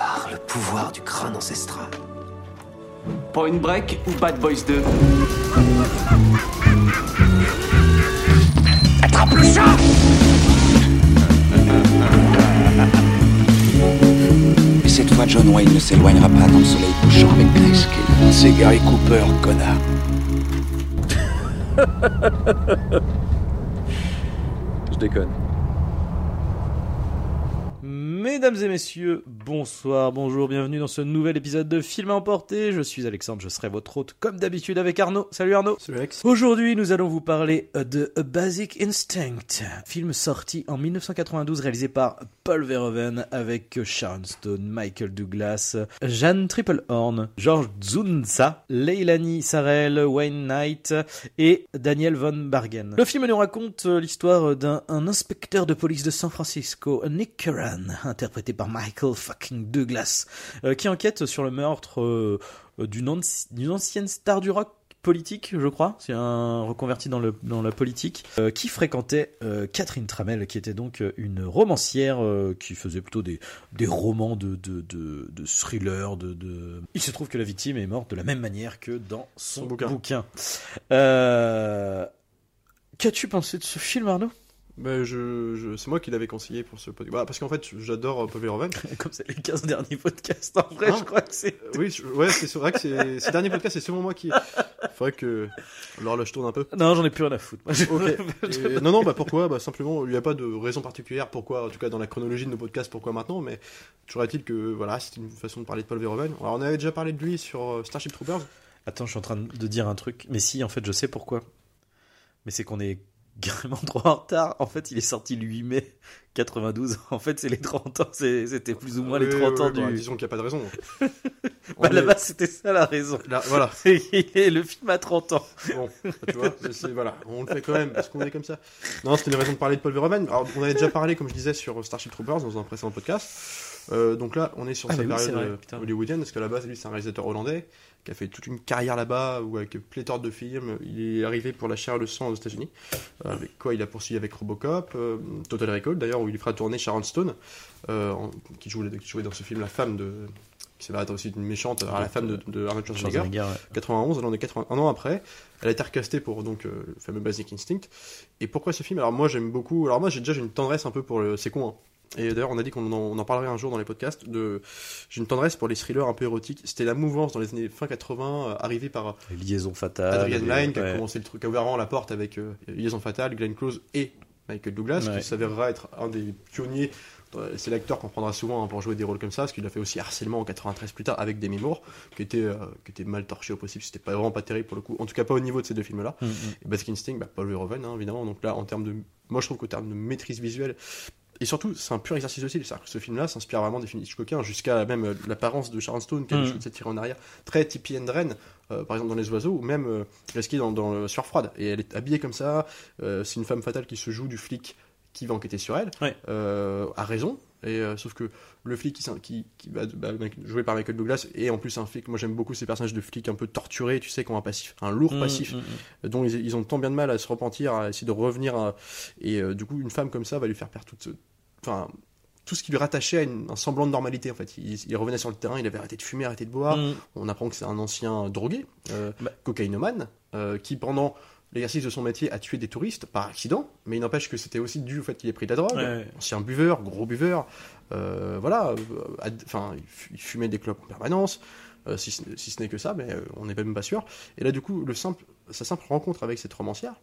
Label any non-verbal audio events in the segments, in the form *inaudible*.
par le pouvoir du crâne ancestral. Point Break ou Bad Boys 2 Attrape le chat Et cette fois, John Wayne ne s'éloignera pas dans le soleil couchant avec Grayscale. C'est Gary Cooper, connard. *laughs* Je déconne. Mesdames et messieurs, bonsoir, bonjour, bienvenue dans ce nouvel épisode de Film à emporter. Je suis Alexandre, je serai votre hôte comme d'habitude avec Arnaud. Salut Arnaud. Salut Alex. Aujourd'hui, nous allons vous parler de A Basic Instinct, film sorti en 1992 réalisé par Paul Verhoeven avec Sharon Stone, Michael Douglas, Jeanne Triplehorn, George Zunza, Leilani Sarel, Wayne Knight et Daniel Von Bargen. Le film nous raconte l'histoire d'un un inspecteur de police de San Francisco, Nick Curran, interprété par Michael fucking Douglas, euh, qui enquête sur le meurtre euh, d'une anci- d'une ancienne star du rock politique, je crois, c'est un reconverti dans, le, dans la politique, euh, qui fréquentait euh, Catherine Tramel, qui était donc une romancière euh, qui faisait plutôt des, des romans de, de, de, de thriller. De, de... Il se trouve que la victime est morte de la même manière que dans son, Son bouquin. bouquin. Euh, Qu'as-tu pensé de ce film, Arnaud? Je, je- c'est moi qui l'avais conseillé pour ce podcast. Bah, parce qu'en fait, j'adore euh, Paul *laughs* Verhoeven. Comme c'est les 15 derniers podcasts, en vrai, Hein je crois que c'est... Euh, oui, je- ouais, c'est vrai que ces derniers podcasts, c'est souvent moi qui. Faudrait que l'horloge tourne un peu. Non, j'en ai plus rien à foutre. *laughs* Moi, je- Ok. Et- non, non, bah pourquoi? Bah simplement, il n'y a pas de raison particulière pourquoi, en tout cas dans la chronologie de nos podcasts, pourquoi maintenant, mais toujours est-il que voilà, c'est une façon de parler de Paul Verhoeven. Alors on avait déjà parlé de lui sur euh, Starship Troopers. Attends, je suis en train de dire un truc. Mais si, en fait, je sais pourquoi. Mais c'est qu'on est carrément trop en retard. En fait, il est sorti le 8 mai 92. *laughs* En fait, c'est les 30 ans. C'était plus ou moins les Oui, 30 oui, ans oui, du... bah, disons qu'il n'y a pas de raison. *laughs* On Bah, est- là-bas, c'était ça la raison. là, voilà. *laughs* Le film a 30 ans. Bon, tu vois, voilà, on le fait quand même parce qu'on est comme ça. Non, c'était une raison de parler de Paul Verhoeven. Alors, on avait déjà parlé, comme je disais, sur Starship Troopers dans un précédent podcast. Euh, donc là, on est sur Ah, sa période vrai, euh, hollywoodienne, parce qu'à la base, lui, c'est un réalisateur hollandais qui a fait toute une carrière là-bas, ou avec pléthore de films. Il est arrivé pour la chair et le sang aux États-Unis, euh, avec quoi il a poursuivi avec Robocop, euh, Total Recall d'ailleurs, où il fera tourner Sharon Stone, euh, en- qui, jouait, qui jouait dans ce film la femme de. qui s'avère être aussi une méchante, alors, la femme de, de Arnold Schwarzenegger. Schwarzenegger, ouais. 91, elle en est 80, un an après. Elle a été recastée pour donc euh, le fameux Basic Instinct. Et pourquoi ce film? Alors moi j'aime beaucoup. Alors moi j'ai déjà j'ai une tendresse un peu pour le. C'est con. Hein. Et d'ailleurs on a dit qu'on en, on en parlerait un jour dans les podcasts. De j'ai une tendresse pour les thrillers un peu érotiques. C'était la mouvance dans les années fin 80 euh, arrivée par Les liaisons fatales. Adrian Lyne qui a commencé le truc, qui a ouvert la porte avec euh, Liaison Fatale, Glenn Close et Michael Douglas, Ouais. qui s'avérera être un des pionniers. Euh, C'est l'acteur qu'on prendra souvent hein, pour jouer des rôles comme ça, parce qu'il a fait aussi Harcèlement en 93 plus tard avec Demi Moore, qui était, euh, qui était mal torché au possible. C'était pas vraiment pas terrible pour le coup, en tout cas pas au niveau de ces deux films-là. Mm, mm. Et Basic Instinct, bah, Paul Verhoeven, hein, évidemment. Donc là, en termes de. Moi, je trouve qu'au terme de maîtrise visuelle. Et surtout, c'est un pur exercice de style. C'est-à-dire que ce film-là s'inspire vraiment des films Hitchcockiens, jusqu'à même euh, l'apparence de Sharon Stone, qui a des de tirés en arrière, très Tippi Hendren, euh, par exemple dans Les Oiseaux, ou même euh, dans, dans le Sueur Froide. Et elle est habillée comme ça. euh, c'est une femme fatale qui se joue du flic qui va enquêter sur elle, Ouais. euh, a raison. Et euh, sauf que le flic qui, qui, qui va bah, joué par Michael Douglas et en plus un flic, moi j'aime beaucoup ces personnages de flics un peu torturés, tu sais, qui ont un passif, un lourd Mm, passif mm, mm. dont ils, ils ont tant bien de mal à se repentir, à essayer de revenir. à- et euh, du coup, une femme comme ça va lui faire perdre toute, enfin, tout ce qui lui rattachait à une- un semblant de normalité. En fait, il, il revenait sur le terrain, il avait arrêté de fumer, arrêté de boire. On apprend que c'est un ancien drogué, euh, Bah. cocaïnomane, qui pendant l'exercice de son métier a tué des touristes par accident, mais il n'empêche que c'était aussi dû au fait qu'il ait pris de la drogue. Ouais. Ancien buveur, gros buveur, euh, voilà, euh, enfin, il fu- il fumait des clopes en permanence. euh, si, ce si ce n'est que ça, mais on n'est même pas sûr. Et là, du coup, le simple, sa simple rencontre avec cette romancière,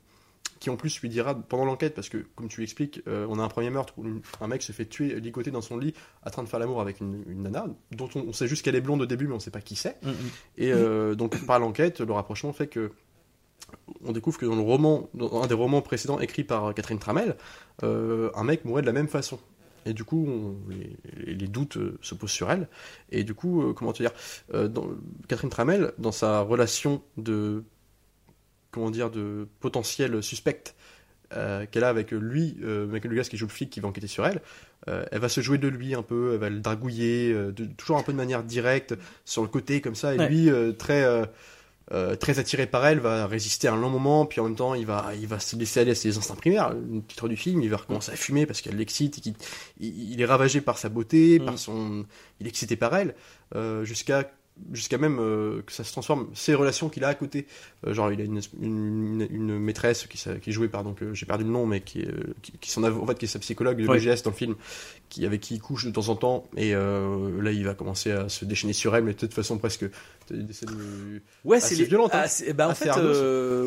qui en plus lui dira pendant l'enquête, parce que comme tu l'expliques, euh, on a un premier meurtre où un mec se fait tuer ligoté dans son lit, en train de faire l'amour avec une, une nana, dont on, on sait juste qu'elle est blonde au début, mais on sait pas qui c'est. Mm, mm. Et euh, donc par l'enquête, le rapprochement fait que on découvre que dans le roman, dans un des romans précédents écrits par Catherine Tramel, euh, un mec mourait de la même façon. Et du coup, on- les, les doutes euh, se posent sur elle. Et du coup, euh, comment te dire, euh, dans- Catherine Tramel, dans sa relation de, comment dire, de potentiel suspecte euh, qu'elle a avec lui, euh, Michael Douglas qui joue le flic qui va enquêter sur elle, euh, elle va se jouer de lui un peu, elle va le dragouiller, euh, de- toujours un peu de manière directe, sur le côté comme ça, et Ouais. lui euh, très, euh, très attiré par elle, va résister un long moment, puis en même temps, il va, il va se laisser aller à ses instincts primaires. Le titre du film, il va recommencer à fumer parce qu'elle l'excite, et qu'il- il, il est ravagé par sa beauté, Mm. par son, il est excité par elle, euh, jusqu'à jusqu'à même euh, que ça se transforme ces relations qu'il a à côté Euh, genre il a une, une, une maîtresse qui, qui est jouée par donc euh, j'ai perdu le nom mais qui est qui, qui s'en en fait qui est sa psychologue de Ouais. l'EGS dans le film qui avec qui il couche de temps en temps et là il va commencer à se déchaîner sur elle mais de toute façon presque de- Ouais, c'est violente, hein. ah, bah, en fait,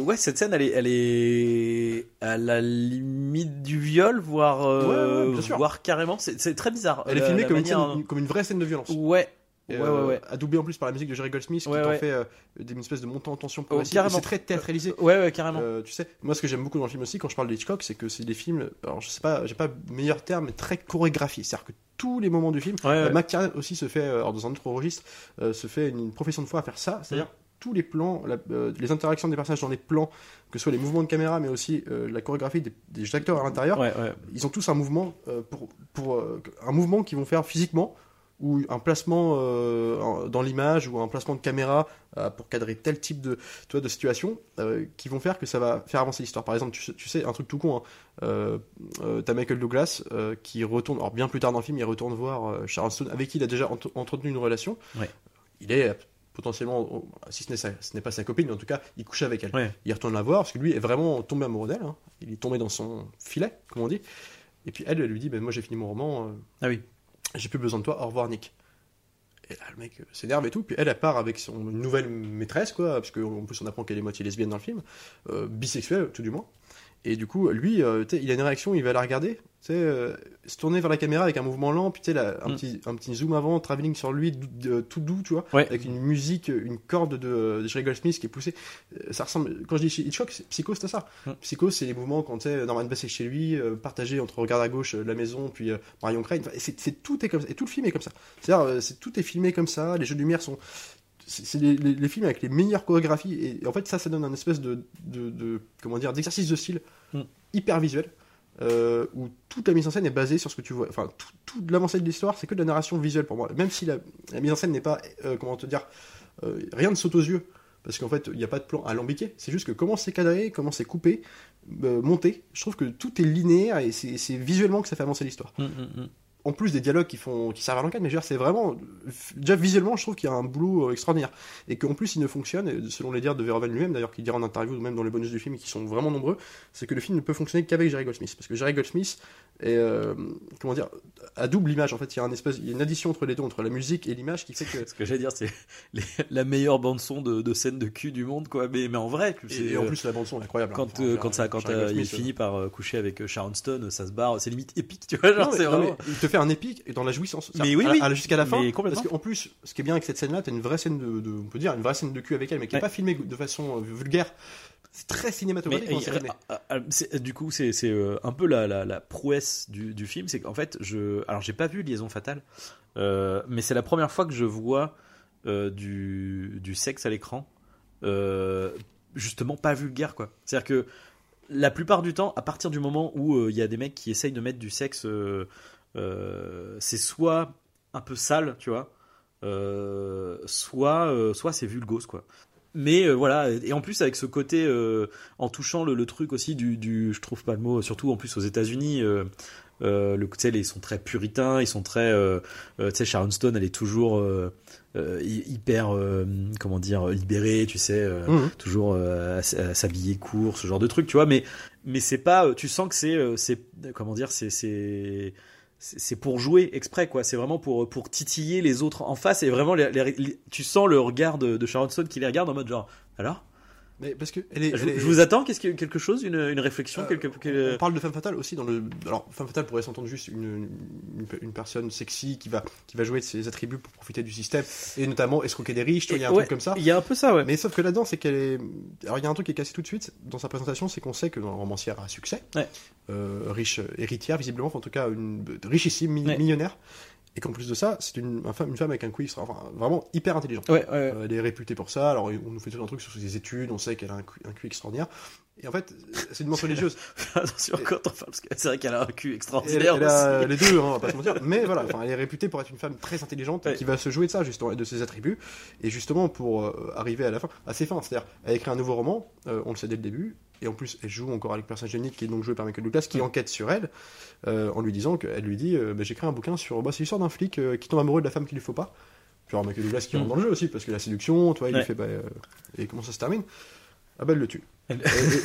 ouais, cette scène, elle est, elle est à la limite du viol, voire, Ouais, ouais, voire carrément. C'est c'est très bizarre. elle est filmée comme une, manière- scène- une- comme une vraie scène de violence Ouais. Et, Ouais, euh, ouais, ouais. adoubée en plus par la musique de Jerry Goldsmith Ouais, qui en ouais. fait euh, des une espèce de montant en tension Oh, progressif carrément. c'est très théâtralisé Ouais, ouais, carrément. Euh, tu sais, moi ce que j'aime beaucoup dans le film aussi, quand je parle d'Hitchcock, c'est que c'est des films, alors je sais pas, j'ai pas le meilleur terme, mais très chorégraphiés. C'est-à-dire que tous les moments du film, Ouais, euh, ouais. McTiernan aussi se fait, euh, alors dans un autre registre, euh, se fait une, une profession de foi à faire ça, c'est-à-dire Mm. tous les plans, la- euh, les interactions des personnages dans les plans, que ce soit les mouvements de caméra, mais aussi euh, la chorégraphie des, des acteurs à l'intérieur, Ouais, ouais. ils ont tous un mouvement euh, pour, pour euh, un mouvement qu'ils vont faire physiquement ou un placement euh, dans l'image ou un placement de caméra euh, pour cadrer tel type de tu vois, de situation euh, qui vont faire que ça va faire avancer l'histoire par exemple tu sais, tu sais un truc tout con hein, t'as Michael Douglas qui retourne alors bien plus tard dans le film il retourne voir Sharon Stone avec qui il a déjà ent- entretenu une relation Ouais. il est potentiellement si ce n'est sa- ce n'est pas sa copine mais en tout cas il couche avec elle Ouais. il retourne la voir parce que lui est vraiment tombé amoureux d'elle hein. il est tombé dans son filet comme on dit et puis elle, elle lui dit ben moi j'ai fini mon roman Ah oui. J'ai plus besoin de toi, au revoir Nick. Et là, le mec euh, s'énerve et tout, puis elle, part avec son nouvelle maîtresse, quoi, parce qu'en plus on apprend qu'elle est moitié lesbienne dans le film, euh, bisexuelle tout du moins. Et du coup, lui, euh, il a une réaction, il va la regarder, euh, se tourner vers la caméra avec un mouvement lent, puis là, un, Mm. petit, un petit zoom avant, travelling sur lui, de- tout doux, tu vois, Ouais. avec une musique, une corde de, de Jerry Goldsmith qui est poussée. Euh, Ça ressemble, quand je dis Hitchcock, Psycho, c'est ça. Mm. Psycho, c'est les mouvements quand Norman Bass est chez lui, euh, partagé entre regarde à gauche euh, la maison, puis Marion Crane. Enfin, c'est, tout est comme ça, et tout le film est comme ça. C'est-à-dire, c'est, tout est filmé comme ça, les jeux de lumière sont. C'est, les, les- les films avec les meilleures chorégraphies, et, et en fait, ça, ça donne un espèce de, de, de- comment dire, d'exercice de style Mm. hyper visuel. euh, où toute la mise en scène est basée sur ce que tu vois. Enfin, tout, toute l'avancée de l'histoire, c'est que de la narration visuelle pour moi. Même si la, la mise en scène n'est pas, euh, comment te dire, euh, rien ne saute aux yeux. Parce qu'en fait, il n'y a pas de plan alambiqué. C'est juste que comment c'est cadré, comment c'est coupé, monté. Je trouve que tout est linéaire et c'est visuellement que ça fait avancer l'histoire. Hum, hum. En plus des dialogues qui, font, qui servent à l'enquête, mais je veux dire, c'est vraiment. Déjà visuellement, je trouve qu'il y a un boulot euh, extraordinaire. Et qu'en plus, il ne fonctionne, et selon les dires de Verhoeven lui-même, d'ailleurs, qui dira en interview ou même dans les bonus du film, qui sont vraiment nombreux, c'est que le film ne peut fonctionner qu'avec Jerry Goldsmith. Parce que Jerry Goldsmith est. euh, comment dire À double image, en fait. Il y a, un espèce, il y a une addition entre les deux, entre la musique et l'image, qui fait que. *laughs* Ce que j'allais dire, c'est les- la meilleure bande son de, de scène de cul du monde, quoi. Mais, mais en vrai, Et, et en plus, la bande-son est incroyable. hein. quand, Enfin, euh, quand ça, quand il finit par coucher avec Sharon Stone, ça se barre, c'est limite épique, tu vois. Genre, Non, mais- c'est non, vraiment. mais fait un épique et dans la jouissance. Mais oui, Jusqu'à la fin. Mais. Parce qu'en plus, ce qui est bien avec cette scène-là, t'as une vraie scène de, de- on peut dire, une vraie scène de cul avec elle, mais qui est Ouais. pas filmée de façon euh, vulgaire. C'est très cinématographique euh, c'est- du coup, c'est euh, un peu la, la, la prouesse du, du film, c'est qu'en fait, je, alors j'ai pas vu Liaison fatale, euh, mais c'est la première fois que je vois euh, du, du sexe à l'écran, euh, justement pas vulgaire quoi. C'est-à-dire que la plupart du temps, à partir du moment où euh, il y a des mecs qui essayent de mettre du sexe, euh, euh, c'est soit un peu sale, tu vois, euh, soit, euh, soit c'est vulgose quoi. Mais euh, voilà, et en plus avec ce côté, euh, en touchant le, le truc aussi du, du, je trouve pas le mot, surtout en plus aux États-Unis, euh, euh, le, ils sont très puritains, ils sont très, euh, euh, tu sais, Sharon Stone, elle est toujours euh, euh, hy- hyper, euh, comment dire, libérée, tu sais, euh, Mhm. toujours euh, à, s'habiller court, ce genre de truc, tu vois. Mais, mais c'est pas, euh, tu sens que c'est, euh, c'est, comment dire, c'est, c'est, c'est pour jouer exprès, quoi. C'est vraiment pour, pour titiller les autres en face et vraiment, tu sens le regard de, de Sharon Stone qui les regarde en mode genre, alors, Mais parce que elle est, je, elle est- je vous attends, qu'est-ce que quelque chose, une, une réflexion, Euh, quelque, On parle de femme fatale aussi dans le. Alors, femme fatale pourrait s'entendre juste une, une, une personne sexy qui va, qui va jouer de ses attributs pour profiter du système et notamment escroquer des riches, il y a un Ouais, truc comme ça. Il y a un peu ça, ouais. Mais sauf que là-dedans, c'est qu'elle est. Alors, il y a un truc qui est cassé tout de suite dans sa présentation, c'est qu'on sait que dans la romancière à succès, Ouais. euh, riche héritière, visiblement, enfin, en tout cas, une richissime, mi- Ouais. millionnaire, et qu'en plus de ça, c'est une, une femme avec un extra- enfin, vraiment hyper intelligent. Ouais, ouais. Euh, elle est réputée pour ça. Alors, on nous fait tout un truc sur ses études, on sait qu'elle a un, un QI extraordinaire. Et en fait, c'est une mention religieuse. *laughs* Attention quand on parle, parce que c'est vrai qu'elle a un cul extraordinaire elle a aussi. les deux, hein, on va pas se mentir. *laughs* Mais voilà, elle est réputée pour être une femme très intelligente Ouais. qui va se jouer de ça, justement, et de ses attributs. Et justement, pour euh, arriver à la fin, à ses fins, c'est-à-dire, elle écrit un nouveau roman, euh, on le sait dès le début, et en plus, elle joue encore avec le personnage unique qui est donc joué par Michael Douglas, qui Ouais. enquête sur elle, euh, en lui disant qu'elle lui dit euh, bah, J'écris un bouquin sur. Bah, c'est l'histoire d'un flic euh, qui tombe amoureux de la femme qu'il lui faut pas. Genre Michael Douglas qui Mm. rentre dans le jeu aussi, parce que la séduction, tu vois, il lui Ouais. fait bah, Et comment ça se termine? Ah bah, elle le tue. Et,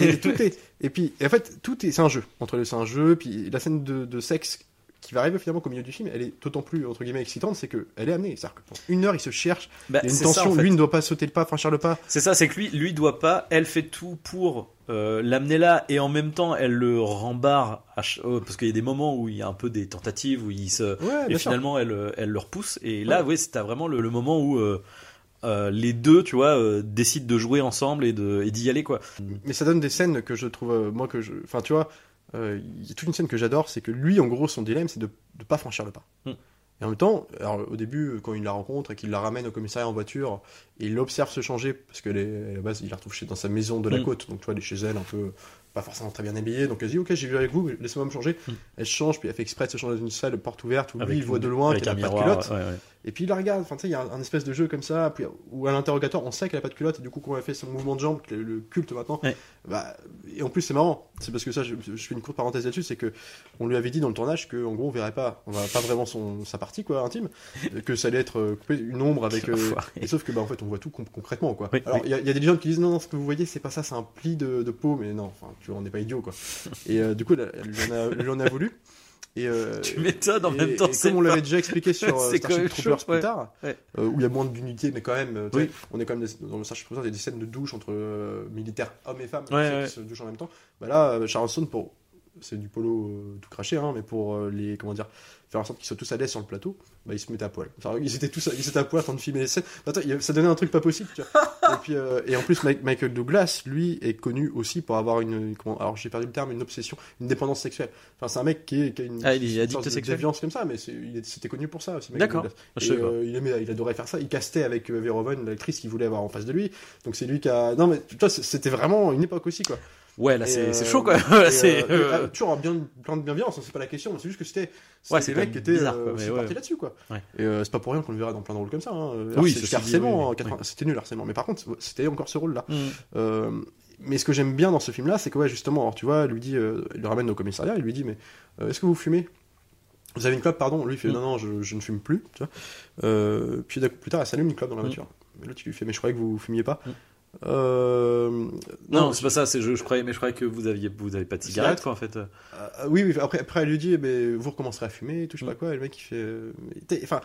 et- et tout est. Et puis, en fait, tout est. C'est un jeu. Entre le, c'est un jeu, puis la scène de, de sexe qui va arriver finalement au milieu du film, elle est d'autant plus entre guillemets excitante, c'est que elle est amenée. C'est-à-dire que pendant une heure, il se cherche, Bah, il y a une tension. ça, en fait. Lui ne doit pas sauter le pas, franchir le pas. C'est ça, c'est que lui, lui doit pas. Elle fait tout pour euh, l'amener là, et en même temps, elle le rembarre ch- oh, parce qu'il y a des moments où il y a un peu des tentatives où il se Ouais, et finalement elle, euh, elle le repousse. Et là, oui, c'était vraiment le, le moment où euh, euh, les deux, tu vois, euh, décident de jouer ensemble et d'y aller quoi. Mais ça donne des scènes que je trouve, euh, moi, que je. Enfin, tu vois, il y a toute une scène que j'adore, c'est que lui, en gros, son dilemme, c'est de ne pas franchir le pas. Mm. Et en même temps, alors, au début, quand il la rencontre et qu'il la ramène au commissariat en voiture, il l'observe se changer, parce que à la base, il la retrouve chez, dans sa maison de la Mm. côte, donc tu vois, elle est chez elle, un peu pas forcément très bien habillée, donc elle dit Ok, j'ai vu avec vous, laissez-moi me changer. Mm. Elle change, puis elle fait exprès de se changer dans une salle, porte ouverte, où Avec lui, il voit de loin qu'elle a pas de miroir. culotte. ouais, ouais. Et puis il la regarde, enfin tu sais, il y a un, un espèce de jeu comme ça, puis, où à l'interrogatoire, on sait qu'elle a pas de culotte, et du coup, quand elle fait son mouvement de jambe, le, le culte maintenant, Ouais. bah, et en plus, c'est marrant, c'est parce que ça, je, je fais une courte parenthèse là-dessus, c'est que on lui avait dit dans le tournage que, en gros, on verrait pas, on verrait pas vraiment son, sa partie, quoi, intime, que ça allait être euh, coupé une ombre avec. *laughs* euh, et sauf que, bah, en fait, on voit tout con- concrètement, quoi. Oui, Alors, oui. il y, a- il y a des gens qui disent non, non, ce que vous voyez, c'est pas ça, c'est un pli de, de peau, mais non, enfin, tu vois, on n'est pas idiot, quoi. *laughs* Et euh, du coup, lui en a, voulu. Et, euh, *laughs* Tu m'étonnes en et- même temps. et c'est comme on l'avait déjà expliqué *laughs* sur euh, Starship Troopers chaud, plus tard, Ouais. euh, où il y a moins d'unité, mais quand même, Oui. on est quand même des- dans le Starship Troopers, il y a des scènes de douche entre militaires, hommes et femmes, Ouais, qui se douchent en même temps. Bah là, Charleston, pour c'est du polo euh, tout craché, hein, mais pour euh, les comment dire, faire en sorte qu'ils soient tous à l'aise sur le plateau, bah ils se mettaient à poil. Enfin, ils étaient tous, à- ils étaient à poil en train de filmer les scènes. Attends, ça donnait un truc pas possible. Tu vois. *laughs* et puis euh, et en plus, Michael Douglas, lui, est connu aussi pour avoir une, comment, alors j'ai perdu le terme, une obsession, une dépendance sexuelle. Enfin, c'est un mec qui, est, qui a une, Ah, il est addict sexuel déviance comme ça, mais c'était connu pour ça D'accord. Pas. euh, il aimait, il adorait faire ça. Il castait avec Verhoeven, l'actrice qu'il voulait avoir en face de lui. Donc c'est lui qui a. Non mais tu vois, c'était vraiment une époque aussi quoi. Ouais, là c'est euh, chaud quoi. et, Là, *laughs* c'est euh, euh, toujours bien, plein de bienveillance, hein, c'est pas la question, c'est juste que c'était Ouais, c'est quand qui euh, quoi, ouais. partis là-dessus quoi. Et euh, c'est pas pour rien qu'on le verra dans plein de rôles comme ça. Hein. Oui, c'était harcèlement, oui, oui. en 80 c'était nul harcèlement. Mais par contre, c'était encore ce rôle-là. mm. Euh, mais ce que j'aime bien dans ce film-là, c'est que ouais, justement, alors tu vois, lui dit, euh, il le ramène au commissariat, il lui dit, mais euh, est-ce que vous fumez? Vous avez une clope, pardon Lui, il fait, Mm. non, non, je, je ne fume plus. Tu vois Euh, puis plus tard, elle s'allume une clope dans la Mm. voiture. Mais l'autre, il lui fait, mais je croyais que vous fumiez pas. Mm. Euh, Non, c'est pas ça. C'est je, je croyais, mais je croyais que vous aviez vous avez pas de cigarette quoi en fait. Ah, oui, oui, après, après elle lui dit, mais vous recommencerez à fumer, tout, je sais Mm. pas quoi, et le mec il fait. euh, Enfin,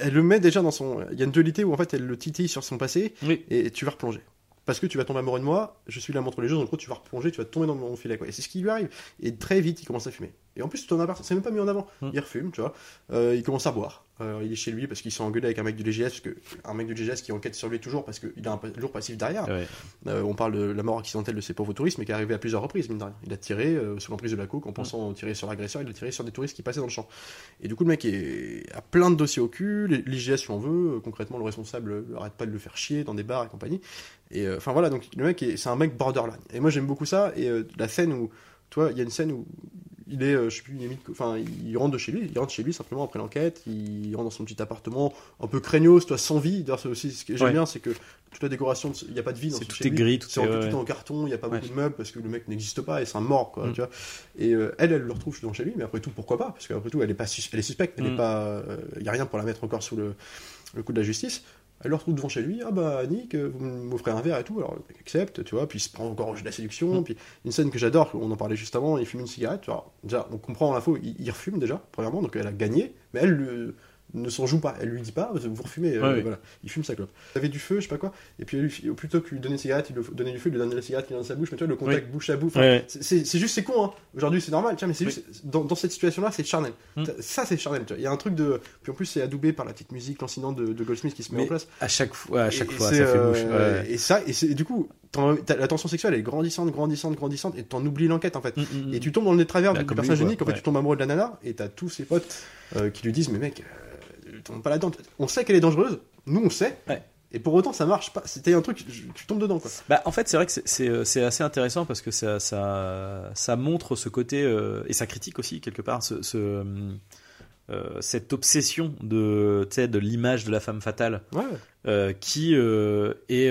elle le met déjà dans son. Il y a une dualité où en fait elle le titille sur son passé, Oui. et tu vas replonger. Parce que tu vas tomber amoureux de moi, je suis la montre les choses, en gros tu vas replonger, tu vas tomber dans mon filet, quoi. Et c'est ce qui lui arrive. Et très vite il commence à fumer. Et en plus, ton appart, c'est même pas mis en avant. Mm. Il refume, tu vois. Euh, il commence à boire. Euh, il est chez lui parce qu'ils sont engueulés avec un mec du DGS, parce que un mec du DGS qui enquête sur lui toujours parce qu'il a un lourd passif derrière. Ouais. Euh, on parle de la mort accidentelle de ces pauvres touristes, mais qui est arrivée à plusieurs reprises, mine de rien. Il a tiré euh, sous l'emprise de la coke, en pensant tirer sur l'agresseur, il a tiré sur des touristes qui passaient dans le champ. Et du coup, le mec est... a plein de dossiers au cul, l'IGS lui en veut, euh, concrètement, le responsable arrête pas de le faire chier dans des bars et compagnie. Et enfin voilà, donc le mec, est- c'est un mec borderline. Et moi, j'aime beaucoup ça, et la scène où, toi, il y a une scène où il est, euh, je sais plus, il enfin, il rentre de chez lui, il rentre chez lui simplement après l'enquête, il rentre dans son petit appartement, un peu craignos, toi, sans vie. D'ailleurs, c'est aussi ce que j'aime Ouais. bien, c'est que toute la décoration, il n'y a pas de vie dans ce tout chez est lui. gris, tout est en, ouais, tout ouais. en carton, il n'y a pas Ouais. beaucoup de meubles parce que le mec n'existe pas et c'est un mort, quoi, Mm. tu vois. Et euh, elle, elle le retrouve dans chez lui, mais après tout, pourquoi pas? Parce qu'après tout, elle est, pas sus- elle est suspecte, elle Mm. pas, il n'y a rien pour la mettre encore sous le, le coup de la justice. Elle le retrouve devant chez lui, ah bah Nick, euh, vous m'offrez un verre et tout, alors mec accepte, tu vois, puis il se prend encore au jeu de la séduction, Mm. puis une scène que j'adore, on en parlait juste avant, il fume une cigarette, tu vois. déjà, on comprend l'info, il, il refume déjà, premièrement, donc elle a gagné, mais elle le- ne s'en joue pas, elle lui dit pas, vous refumez, euh, oui. voilà, il fume sa clope. Il avait du feu, je sais pas quoi, et puis lui- plutôt que lui donner une cigarette, il lui donnait du feu, il lui donnait la cigarette qui est dans sa bouche, mais tu vois, le contact bouche à bouche, Ouais, c'est- juste, c'est con, hein. Aujourd'hui, c'est normal, tiens, mais c'est Oui. juste, dans, dans cette situation-là, c'est charnel. Mm. Ça, c'est charnel, tu vois. Il y a un truc de. Puis en plus, c'est adoubé par la petite musique lancinante de, de Goldsmith qui se met Mais en place. À chaque fois, à chaque Et- fois, ça fait euh, bouche. Ouais. Et ça, et, et du coup, la tension sexuelle elle est grandissante, grandissante, grandissante, et t'en oublies l'enquête en fait. Mm, mm, mm. Et tu tombes dans le nez de travers Bah, du personnage unique, en fait, tu tombes amoureux de la nana, et t'as tous ses potes euh, qui lui disent Mais mec, euh, tombe pas là-dedans. On sait qu'elle est dangereuse, nous on sait. Ouais. Et pour autant, ça marche pas. C'était un truc, je- tu tombes dedans, quoi. Bah, en fait, c'est vrai que c'est- euh, assez intéressant parce que ça, ça, ça montre ce côté, euh, et ça critique aussi quelque part, ce, ce, euh, cette obsession de, l'image de la femme fatale Ouais. euh, qui est,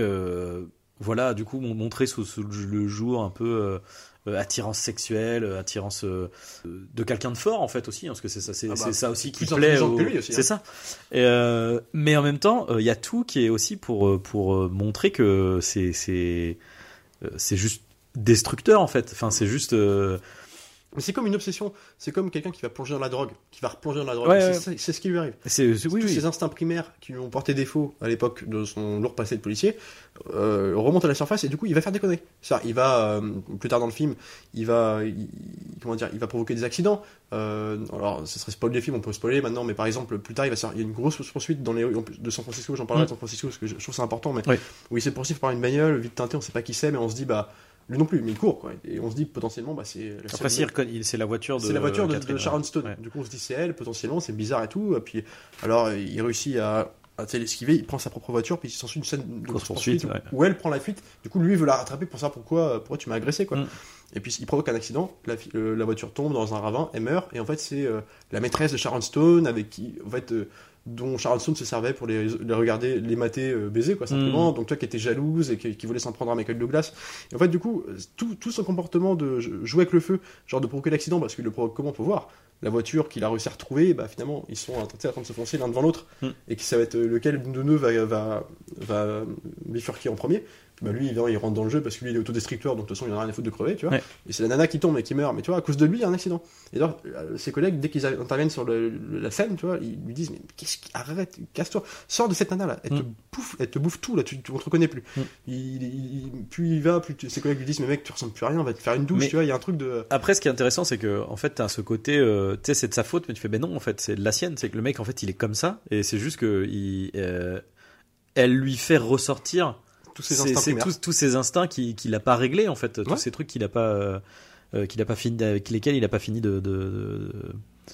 voilà, du coup, mon- montré sous, sous le jour un peu attirance sexuelle, euh, attirance euh, de quelqu'un de fort en fait aussi, hein, parce que c'est ça, c'est Ah bah, c'est ça aussi qui plus plaît. au- aussi, C'est hein. ça. Et, euh, mais en même temps, euh, il y a tout qui est aussi pour euh, pour euh, montrer que c'est c'est euh, c'est juste destructeur en fait. Enfin, c'est juste. Mais c'est comme une obsession. C'est comme quelqu'un qui va plonger dans la drogue, qui va replonger dans la drogue. Ouais, C'est ouais. c'est ce qui lui arrive. c'est c'est- oui Tous oui. ces instincts primaires qui lui ont porté défaut à l'époque de son lourd passé de policier euh, remontent à la surface et du coup il va faire des conneries. Ça, il va euh, plus tard dans le film, il va, il- comment dire, il va provoquer des accidents. Euh, alors, ce serait spoiler des films, on peut spoiler maintenant, mais par exemple plus tard il va se faire- il y a une grosse poursuite dans les de San Francisco. J'en parlerai Mm. de San Francisco parce que je, je trouve ça important, mais Ouais. où il s'est poursuivi par une bagnole vite teintée, on sait pas qui c'est, mais on se dit bah lui non plus, mais il court quoi. Et on se dit potentiellement bah c'est la Après, si, c'est la voiture de. c'est la voiture de, Catherine, de Sharon Stone. ouais. Du coup, on se dit c'est elle, potentiellement, c'est bizarre et tout. Et puis, alors, il réussit à, à l'esquiver, il prend sa propre voiture, puis il s'ensuit une scène de course-poursuite ouais. où elle prend la fuite. Du coup, lui, il veut la rattraper pour savoir pourquoi, pourquoi tu m'as agressé, quoi. Mm. Et puis, il provoque un accident, la, euh, la voiture tombe dans un ravin, elle meurt, et en fait, c'est euh, la maîtresse de Sharon Stone, avec qui, en fait, euh, dont Sharon Stone se servait pour les, les regarder, les mater euh, baiser, quoi, simplement. Donc, toi qui étais jalouse et qui, qui voulait s'en prendre à Michael Douglas. Et en fait, du coup, tout, tout son comportement de jouer avec le feu, genre de provoquer l'accident, parce qu'il le provoque comment pour voir? La voiture qu'il a réussi à retrouver, bah finalement ils sont en train de se foncer l'un devant l'autre, Mm. et que ça va être euh, lequel de nous va, va, va bifurquer en premier. Bah lui il, rentre dans le jeu parce que lui il est autodestructeur, donc de toute façon il en a rien à foutre de crever, tu vois. Ouais. Et c'est la nana qui tombe et qui meurt, mais tu vois, à cause de lui il y a un accident. Et alors euh, ses collègues, dès qu'ils interviennent sur le- la scène, tu vois, ils lui disent Mais qu'est-ce qui. Arrête, casse-toi, sors de cette nana là, elle, te, Mm. bouffe, elle te bouffe tout là, tu, tu on te reconnaît plus. Mm. Il, il- plus il va, plus tu- ses collègues lui disent Mais mec, tu ressembles plus à rien, va te faire une douche, Mais- tu vois, il y a un truc de. Après, ce qui est intéressant, c'est que en fait, t'as ce côté, euh, tu sais, c'est de sa faute, mais tu fais, ben non, en fait, c'est de la sienne. C'est que le mec, en fait, il est comme ça, et c'est juste que il, euh, elle lui fait ressortir Tous c'est- instincts tous, tous ces instincts qu'il qu'il a pas réglés, en fait, tous ces trucs qu'il a pas, euh, euh, qu'il a pas fini, avec lesquels il a pas fini de, de, de-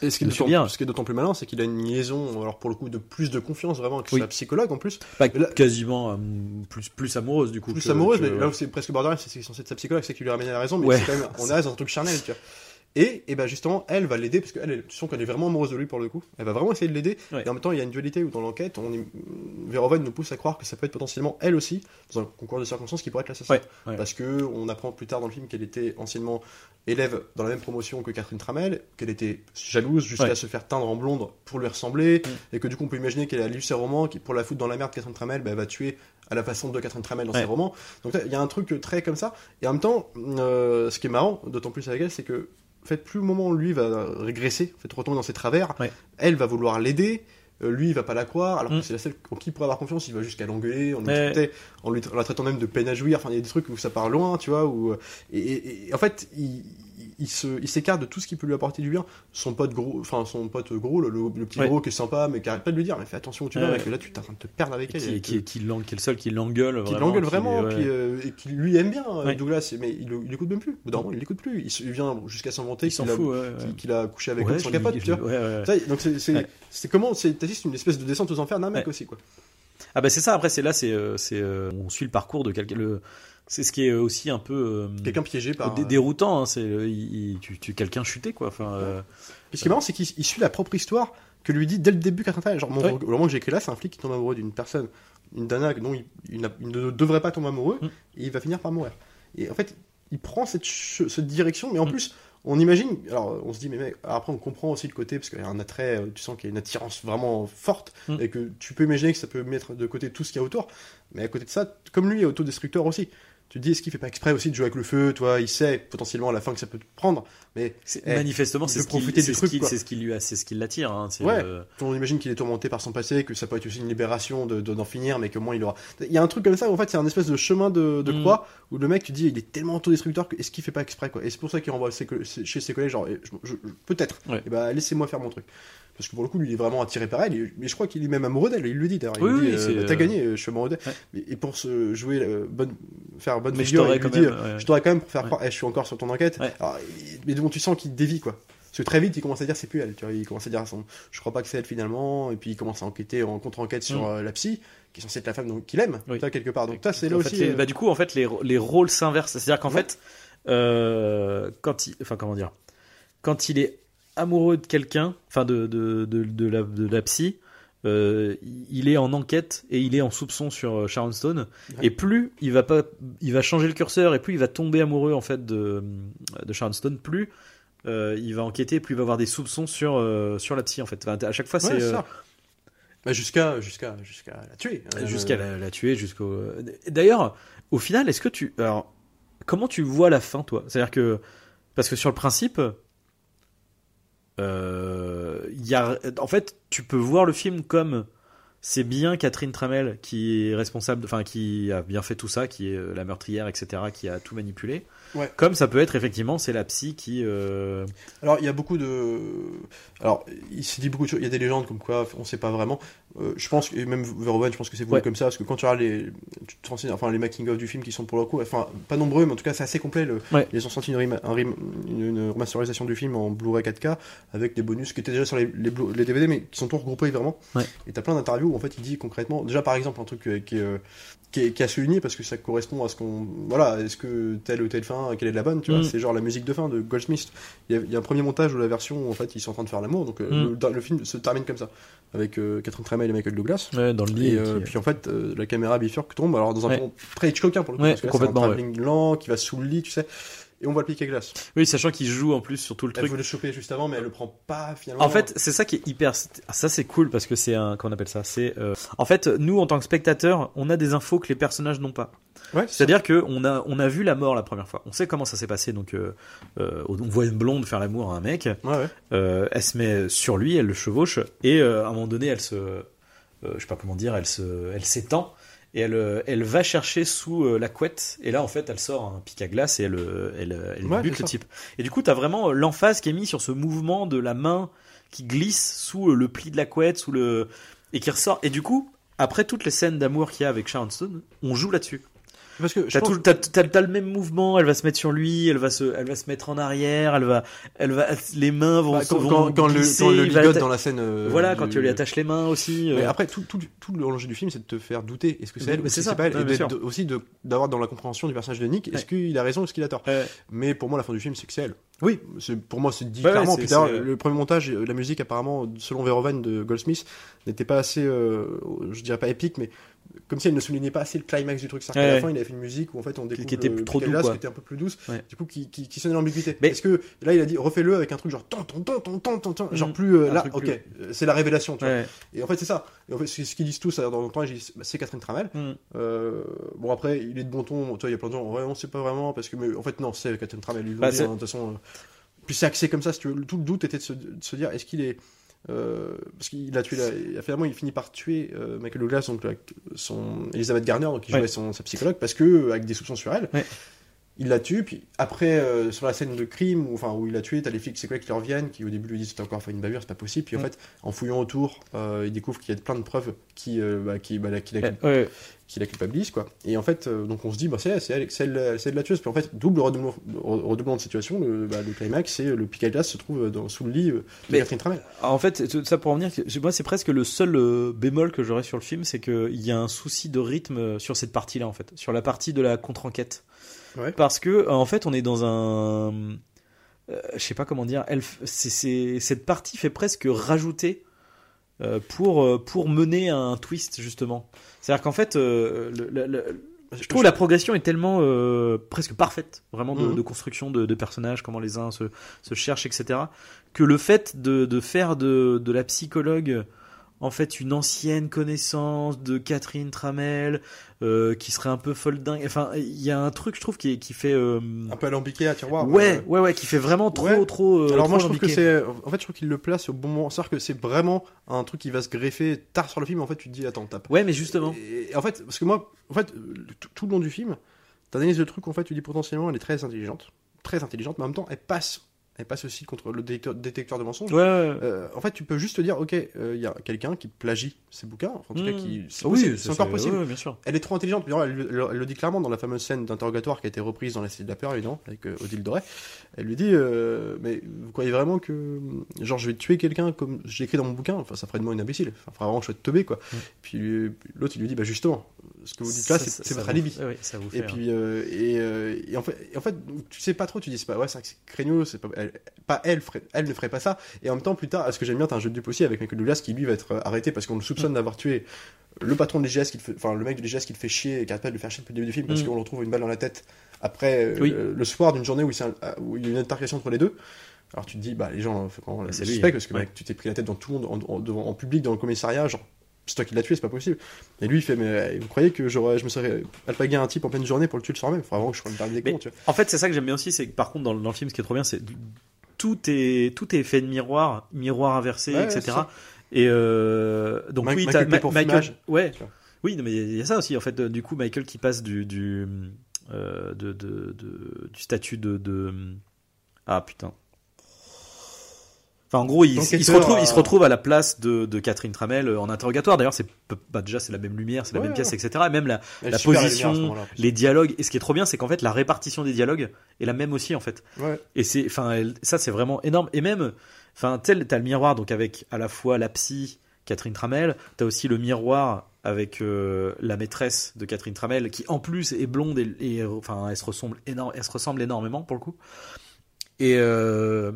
Et ce qui est d'autant- subir. ce qui est d'autant plus malin, c'est qu'il a une liaison, alors pour le coup, de plus de confiance vraiment avec Oui. sa psychologue en plus. pas Mais là- quasiment euh, plus, plus amoureuse du coup. Plus que- amoureuse, que- mais là où c'est presque borderline, c'est censé être sa psychologue, c'est qui lui ramène à la raison, mais Ouais. quand même, on est dans un truc charnel, tu vois. Et, et ben justement, elle va l'aider, parce qu'elle, elle- tu sens qu'elle est vraiment amoureuse de lui pour le coup. Elle va vraiment essayer de l'aider. Ouais. Et en même temps, il y a une dualité où dans l'enquête, on, est- Verhoeven nous pousse à croire que ça peut être potentiellement elle aussi, dans un concours de circonstances, qui pourrait être l'assassin. Ouais, ouais. Parce que on apprend plus tard dans le film qu'elle était anciennement élève dans la même promotion que Catherine Tramel, qu'elle était jalouse jusqu'à se faire teindre en blonde pour lui ressembler, Mm. et que du coup on peut imaginer qu'elle a lu ses romans, qui pour la foutre dans la merde Catherine Tramel, bah, elle va tuer à la façon de Catherine Tramel dans ses romans. Donc il y a un truc très comme ça. Et en même temps, euh, ce qui est marrant, d'autant plus avec elle, c'est que en fait, plus le moment où lui va régresser, en fait, retomber dans ses travers, Ouais. elle va vouloir l'aider. euh, lui, il va pas la croire, alors Mm. que c'est la seule en qui il pourrait avoir confiance. Il va jusqu'à l'engueuler, en, Ouais. en, lui, en la traitant même de peine à jouir. Enfin, il y a des trucs où ça part loin, tu vois. Où, euh, et, et- et en fait, il, il se, il s'écarte de tout ce qui peut lui apporter du bien. Son pote gros, enfin son pote gros, le, le- petit Ouais. gros qui est sympa, mais qui arrête pas de lui dire, mais fais attention où tu vas, Ouais. mec, là tu t'es en train de te perdre avec elle. qui, et qui, qui, l'en- qui est le seul qui l'engueule qui l'engueule qui- vraiment, puis, euh, et qui lui aime bien, Ouais. Douglas, mais il, il l'écoute même plus. Au bout d'un moment, il l'écoute plus. Il, vient jusqu'à s'inventer il s'en qu'il a, qu'il- a couché avec je capote, Donc c'est c'est- Ouais. c'est comment c'est une espèce de descente aux enfers d'un mec aussi quoi. Ah bah c'est ça. Après c'est là, c'est, euh, euh, on suit le parcours de quelqu'un. C'est ce qui est aussi un peu euh, Quelqu'un piégé par. dé- déroutant. hein, c'est, euh, il- il- tu, tu quelqu'un chuté quoi. Enfin, euh, ce qui est marrant, c'est qu'il il suit la propre histoire que lui dit dès le début Tramel. Genre, mon- Ouais. au moment que j'ai écrit là, c'est un flic qui tombe amoureux d'une personne, une dana dont il, il il ne devrait pas tomber amoureux, Mm. et il va finir par mourir. Et en fait, il prend cette, direction, mais en Mm. plus, on imagine. Alors, on se dit, mais mec, après, on comprend aussi le côté, parce qu'il y a un attrait, euh, tu sens qu'il y a une attirance vraiment forte, Mm. et que tu peux imaginer que ça peut mettre de côté tout ce qu'il y a autour. Mais à côté de ça, comme lui est autodestructeur aussi. Tu te dis, est-ce qu'il fait pas exprès aussi de jouer avec le feu Toi, il sait potentiellement à la fin que ça peut te prendre, mais Eh, manifestement c'est ce qui, profiter du truc, c'est ce qui lui a, c'est ce qui l'attire. Hein, c'est Ouais. le- on imagine qu'il est tourmenté par son passé, que ça peut être aussi une libération de- de- d'en finir, mais que moins il aura. Il y a un truc comme ça, où, en fait, c'est un espèce de chemin de, de Mm. croix où le mec, tu dis, il est tellement autodestructeur que est-ce qu'il fait pas exprès, quoi? Et c'est pour ça qu'il renvoie ses chez ses collègues, genre, eh, je- je- je- peut-être, Ouais. et bah, laissez-moi faire mon truc. Parce que pour le coup, lui, il est vraiment attiré par elle, et- mais je crois qu'il est même amoureux d'elle, il le dit d'ailleurs. Il Oui, lui oui, dit, euh, c'est, bah, t'as euh, gagné, euh, je suis amoureux d'elle. Ouais. Et pour se jouer, euh, bonne, faire bonne figure, il lui dit, euh, je t'aurais quand même pour faire croire, eh, je suis encore sur ton enquête. Alors, mais bon, tu sens qu'il dévie, quoi. Parce que très vite, il commence à dire c'est plus elle. Tu vois, il commence à dire son, je crois pas que c'est elle finalement. Et puis il commence à enquêter en contre-enquête sur Mm. euh, la psy, qui est censée être la femme qu'il aime, Oui. quelque part. Donc ça, c'est là aussi. fait, les- euh, bah, du coup, en fait, les, les rôles s'inversent. C'est-à-dire qu'en Ouais. fait, euh, quand il, enfin, comment dire, quand il est amoureux de quelqu'un, enfin, de, de, de, de la, de la psy, euh, il est en enquête et il est en soupçon sur euh, Sharon Stone. Ouais. Et plus il va pas, il va changer le curseur et plus il va tomber amoureux en fait de, de Sharon Stone, plus euh, il va enquêter, plus il va avoir des soupçons sur euh, sur la psy en fait. Enfin, à chaque fois, c'est. Bah, jusqu'à jusqu'à jusqu'à la tuer. Euh, jusqu'à la, la tuer jusqu'au d'ailleurs au final est-ce que tu alors comment tu vois la fin toi? C'est à dire que parce que sur le principe euh, y a en fait tu peux voir le film comme c'est bien Catherine Tramel qui est responsable enfin qui a bien fait tout ça qui est euh, la meurtrière etc qui a tout manipulé Ouais. comme ça peut être effectivement c'est la psy qui euh, Alors, il y a beaucoup de. Alors, il s'est dit beaucoup de choses. Il y a des légendes comme quoi on sait pas vraiment. Euh, je pense que, et même Verhoeven, je pense que c'est voulu Ouais. comme ça, parce que quand tu regardes les, tu te renseignes- enfin, les making-of du film qui sont pour le coup, enfin, pas nombreux, mais en tout cas, c'est assez complet. Le, Ouais. Ils ont sorti une, rima- un rem- une, une remasterisation du film en Blu-ray 4K avec des bonus qui étaient déjà sur les, les, DVD, mais qui sont tous regroupés vraiment. Ouais. Et t'as plein d'interviews où en fait il dit concrètement, déjà par exemple, un truc euh, qui est. euh, qui est, qui à souligner parce que ça correspond à ce qu'on. Voilà, est-ce que telle ou telle fin, quelle est la bonne, tu vois Mm. C'est genre la musique de fin de Goldsmith. Il y, a, il y a un premier montage où la version où en fait ils sont en train de faire l'amour, donc euh, Mm. le, le film se termine comme ça, avec euh, Catherine Tremel et Michael Douglas. ouais, dans le lit Et euh, qui- puis en fait, euh, la caméra bifurque tombe, alors dans un Ouais. plan très Hitchcockien pour le coup, Ouais, parce que c'est un travelling lent qui va sous le lit, tu sais, et on voit le piquet glace. oui sachant qu'il joue en plus sur tout le Elle truc veut le choper juste avant, mais elle le prend pas finalement. En fait, c'est ça qui est hyper. Ça, c'est cool parce que c'est un. Comment on appelle ça? C'est. euh, En fait, nous, en tant que spectateurs, on a des infos que les personnages n'ont pas. ouais, C'est-à-dire que on a, on a vu la mort la première fois. On sait comment ça s'est passé. Donc, euh, euh, on voit une blonde faire l'amour à un mec. ça. Ouais, ouais. Elle se met sur lui, elle le chevauche et à un moment donné, elle se. je sais pas comment dire. Elle se. Elle s'étend. Et elle, euh, elle va chercher sous euh, la couette, et là en fait elle sort un pic à glace et elle, euh, elle, elle Ouais, bute le type. Et du coup, t'as vraiment l'emphase qui est mise sur ce mouvement de la main qui glisse sous le pli de la couette, sous le et qui ressort. Et du coup, après toutes les scènes d'amour qu'il y a avec Sharon Stone, on joue là-dessus. Parce que T'as tout, t'as, t'as- t'as le même mouvement. Elle va se mettre sur lui, elle va se, elle va se mettre en arrière, elle va, elle va, les mains vont, bah, se- quand, vont quand, quand le, quand le ligote atta- dans la scène. euh, voilà, du- quand tu lui attaches les mains aussi. Mais euh, après, tout, tout, tout l'enjeu du film, c'est de te faire douter. Est-ce que c'est Mais elle ou c'est ça, c'est pas elle? Ouais, Et aussi de- d'avoir dans la compréhension du personnage de Nick, est-ce Ouais. qu'il a raison ou est-ce qu'il a tort? Euh, Mais pour moi, la fin du film, c'est que c'est elle. Oui. C'est- Pour moi, c'est dit clairement. ouais, Puis c'est- c'est- le premier montage, euh, la musique, apparemment, selon Verhoeven de Goldsmith, n'était pas assez, euh, je dirais pas épique, mais comme si elle ne soulignait pas assez le climax du truc. C'est-à-dire qu'à Ouais. la fin, il avait fait une musique où en fait on découvre qui était le trop doux, quoi. qui était un peu plus douce, Ouais. du coup qui, qui, qui sonnait l'ambiguïté. Mais- Parce que là, il a dit refais-le avec un truc genre ton ton ton ton ton ton ton, genre Mhm. plus euh, là, ok, plus- euh, c'est la révélation. Tu vois. Et en fait, c'est ça. Et en fait, c'est ce qu'ils disent tous. Dans le temps, ils disent, bah, c'est Catherine Tramel. Mhm. Euh, bon après, il est de bon ton. Tu vois, il y a plein de gens. Ouais, on sait pas vraiment parce que, mais en fait, non, c'est Catherine Tramel. Ils Bah, dit, c'est- hein, de toute façon. euh, Puis c'est axé comme ça. Si tu veux. Tout le doute était de se, de se dire, est-ce qu'il est euh, parce qu'il a tué la- finalement il finit par tuer euh, Michael Douglas donc la- son Elizabeth Garner donc qui jouait Ouais. son, sa psychologue parce que euh, avec des soupçons sur elle Ouais. Il la tue puis après euh, sur la scène de crime où, enfin où il l'a tué t'as les flics c'est quoi qui leur viennent qui au début lui disent t'as encore fait une bavure c'est pas possible puis en Ouais. fait en fouillant autour euh, il découvre qu'il y a plein de preuves qui euh, bah, qui, bah, la- qui la Ouais, ouais. qui la culpabilise quoi et en fait euh, donc on se dit bah c'est elle c'est elle c'est elle la tueuse puis en fait double redoublement, redoublement de situation le, bah, le climax c'est le pic à glace se trouve dans, sous le lit de Mais- Catherine Tramel En fait, tout ça pour en venir, moi c'est presque le seul bémol que j'aurais sur le film, c'est qu'il y a un souci de rythme sur cette partie-là en fait, sur la partie de la contre-enquête. Ouais. Parce que euh, en fait, on est dans un, euh, je sais pas comment dire, elle, c'est- cette partie fait presque rajouter euh, pour pour mener à un twist justement. C'est-à-dire qu'en fait, euh, le- le- le- je trouve la progression est tellement presque parfaite, vraiment de, Mhm. de construction de, de personnages, comment les uns se, se cherchent, etc. Que le fait de, de faire de la psychologue en fait une ancienne connaissance de Catherine Tramel euh, qui serait un peu folle dingue. Enfin, il y a un truc, je trouve, qui, qui fait euh, un peu alambiqué à tiroir ouais, ouais, ouais, qui fait vraiment trop, Ouais. trop. euh, Alors trop moi je trouve que c'est en fait je trouve qu'il le place au bon moment c'est-à-dire que c'est vraiment un truc qui va se greffer tard sur le film en fait tu te dis attends tape Ouais, mais justement. et, et en fait parce que moi en fait tout le long du film t'analyses le truc en fait tu dis potentiellement elle est très intelligente très intelligente mais en même temps elle passe elle passe aussi contre le détecteur, détecteur de mensonges. Ouais, ouais. Euh, en fait, tu peux juste te dire, ok, euh, il y a quelqu'un qui plagie ses bouquins, en tout cas, Mmh. qui, c'est possible, oui, c'est encore possible. bien sûr. Elle est trop intelligente. Elle, elle- elle le dit clairement dans la fameuse scène d'interrogatoire qui a été reprise dans La Cité de la Peur, évidemment, avec euh, Odile Doré. Elle lui dit euh, Mais vous croyez vraiment que. Genre, je vais tuer quelqu'un comme j'ai écrit dans mon bouquin? Enfin, ça ferait de moi une imbécile. Enfin, ça ferait vraiment chouette teubé, quoi. Puis euh, l'autre, il lui dit Bah, justement, ce que vous dites là, c'est votre alibi. ouais, ouais, ça vous fait. Et puis, euh, et, euh, et en fait, et en fait, tu sais pas trop, tu dis, c'est pas, ouais, que c'est craignos, c'est pas, elle, pas elle, ferait- elle ne ferait pas ça. Et en même temps, plus tard, ce que j'aime bien, t'as un jeu de dupe aussi avec Michael Douglas qui lui va être euh, arrêté parce qu'on le Mm. soupçonne d'avoir tué le patron de l'IGS, enfin, le mec de l'IGS qui le fait chier et qui arrête pas de le faire chier depuis le début du film parce Mm. qu'on le retrouve une balle dans la tête après, euh, Oui. le, le soir d'une journée où, un- où il y a une altercation entre les deux. Alors tu te dis, bah, les gens, Bah, c'est lui, hein. parce que Ouais. mec, tu t'es pris la tête dans tout le monde, en, en- public, dans le commissariat, genre, c'est toi qui l'as tué, c'est pas possible. Et lui, il fait, mais euh, vous croyez que j'aurais, je me serais alpagué un type en pleine journée pour le tuer le soir même? Faudrait vraiment que je le dernier des cons, tu vois. En fait, c'est ça que j'aime bien aussi, c'est que par contre, dans, le- dans le film, ce qui est trop bien, c'est tout est tout est fait de miroir, miroir inversé, Ouais, etc. Et euh, donc Ma- oui, Michael t'as Michael, Fumage, ouais, oui, non, mais il y a ça aussi en fait. euh, Du coup, Michael qui passe du du euh, de, de- de- du statut de ah putain. Enfin, en gros, il, il se D'enquêteur retrouve, à- il se retrouve à la place de, de Catherine Tramel euh, en interrogatoire. D'ailleurs, c'est bah, déjà c'est la même lumière, c'est la Ouais, même pièce, etc. Et même la, position, lumière, les dialogues. Et ce qui est trop bien, c'est qu'en fait, la répartition des dialogues est la même aussi, en fait. Ouais. Et c'est, enfin, ça, c'est vraiment énorme. Et même, enfin, tel, t'as le miroir, donc avec à la fois la psy, Catherine Tramel, t'as aussi le miroir avec euh, la maîtresse de Catherine Tramel, qui en plus est blonde et, et, euh, enfin, elle se ressemble énorme, elle se ressemble énormément pour le coup. Et euh,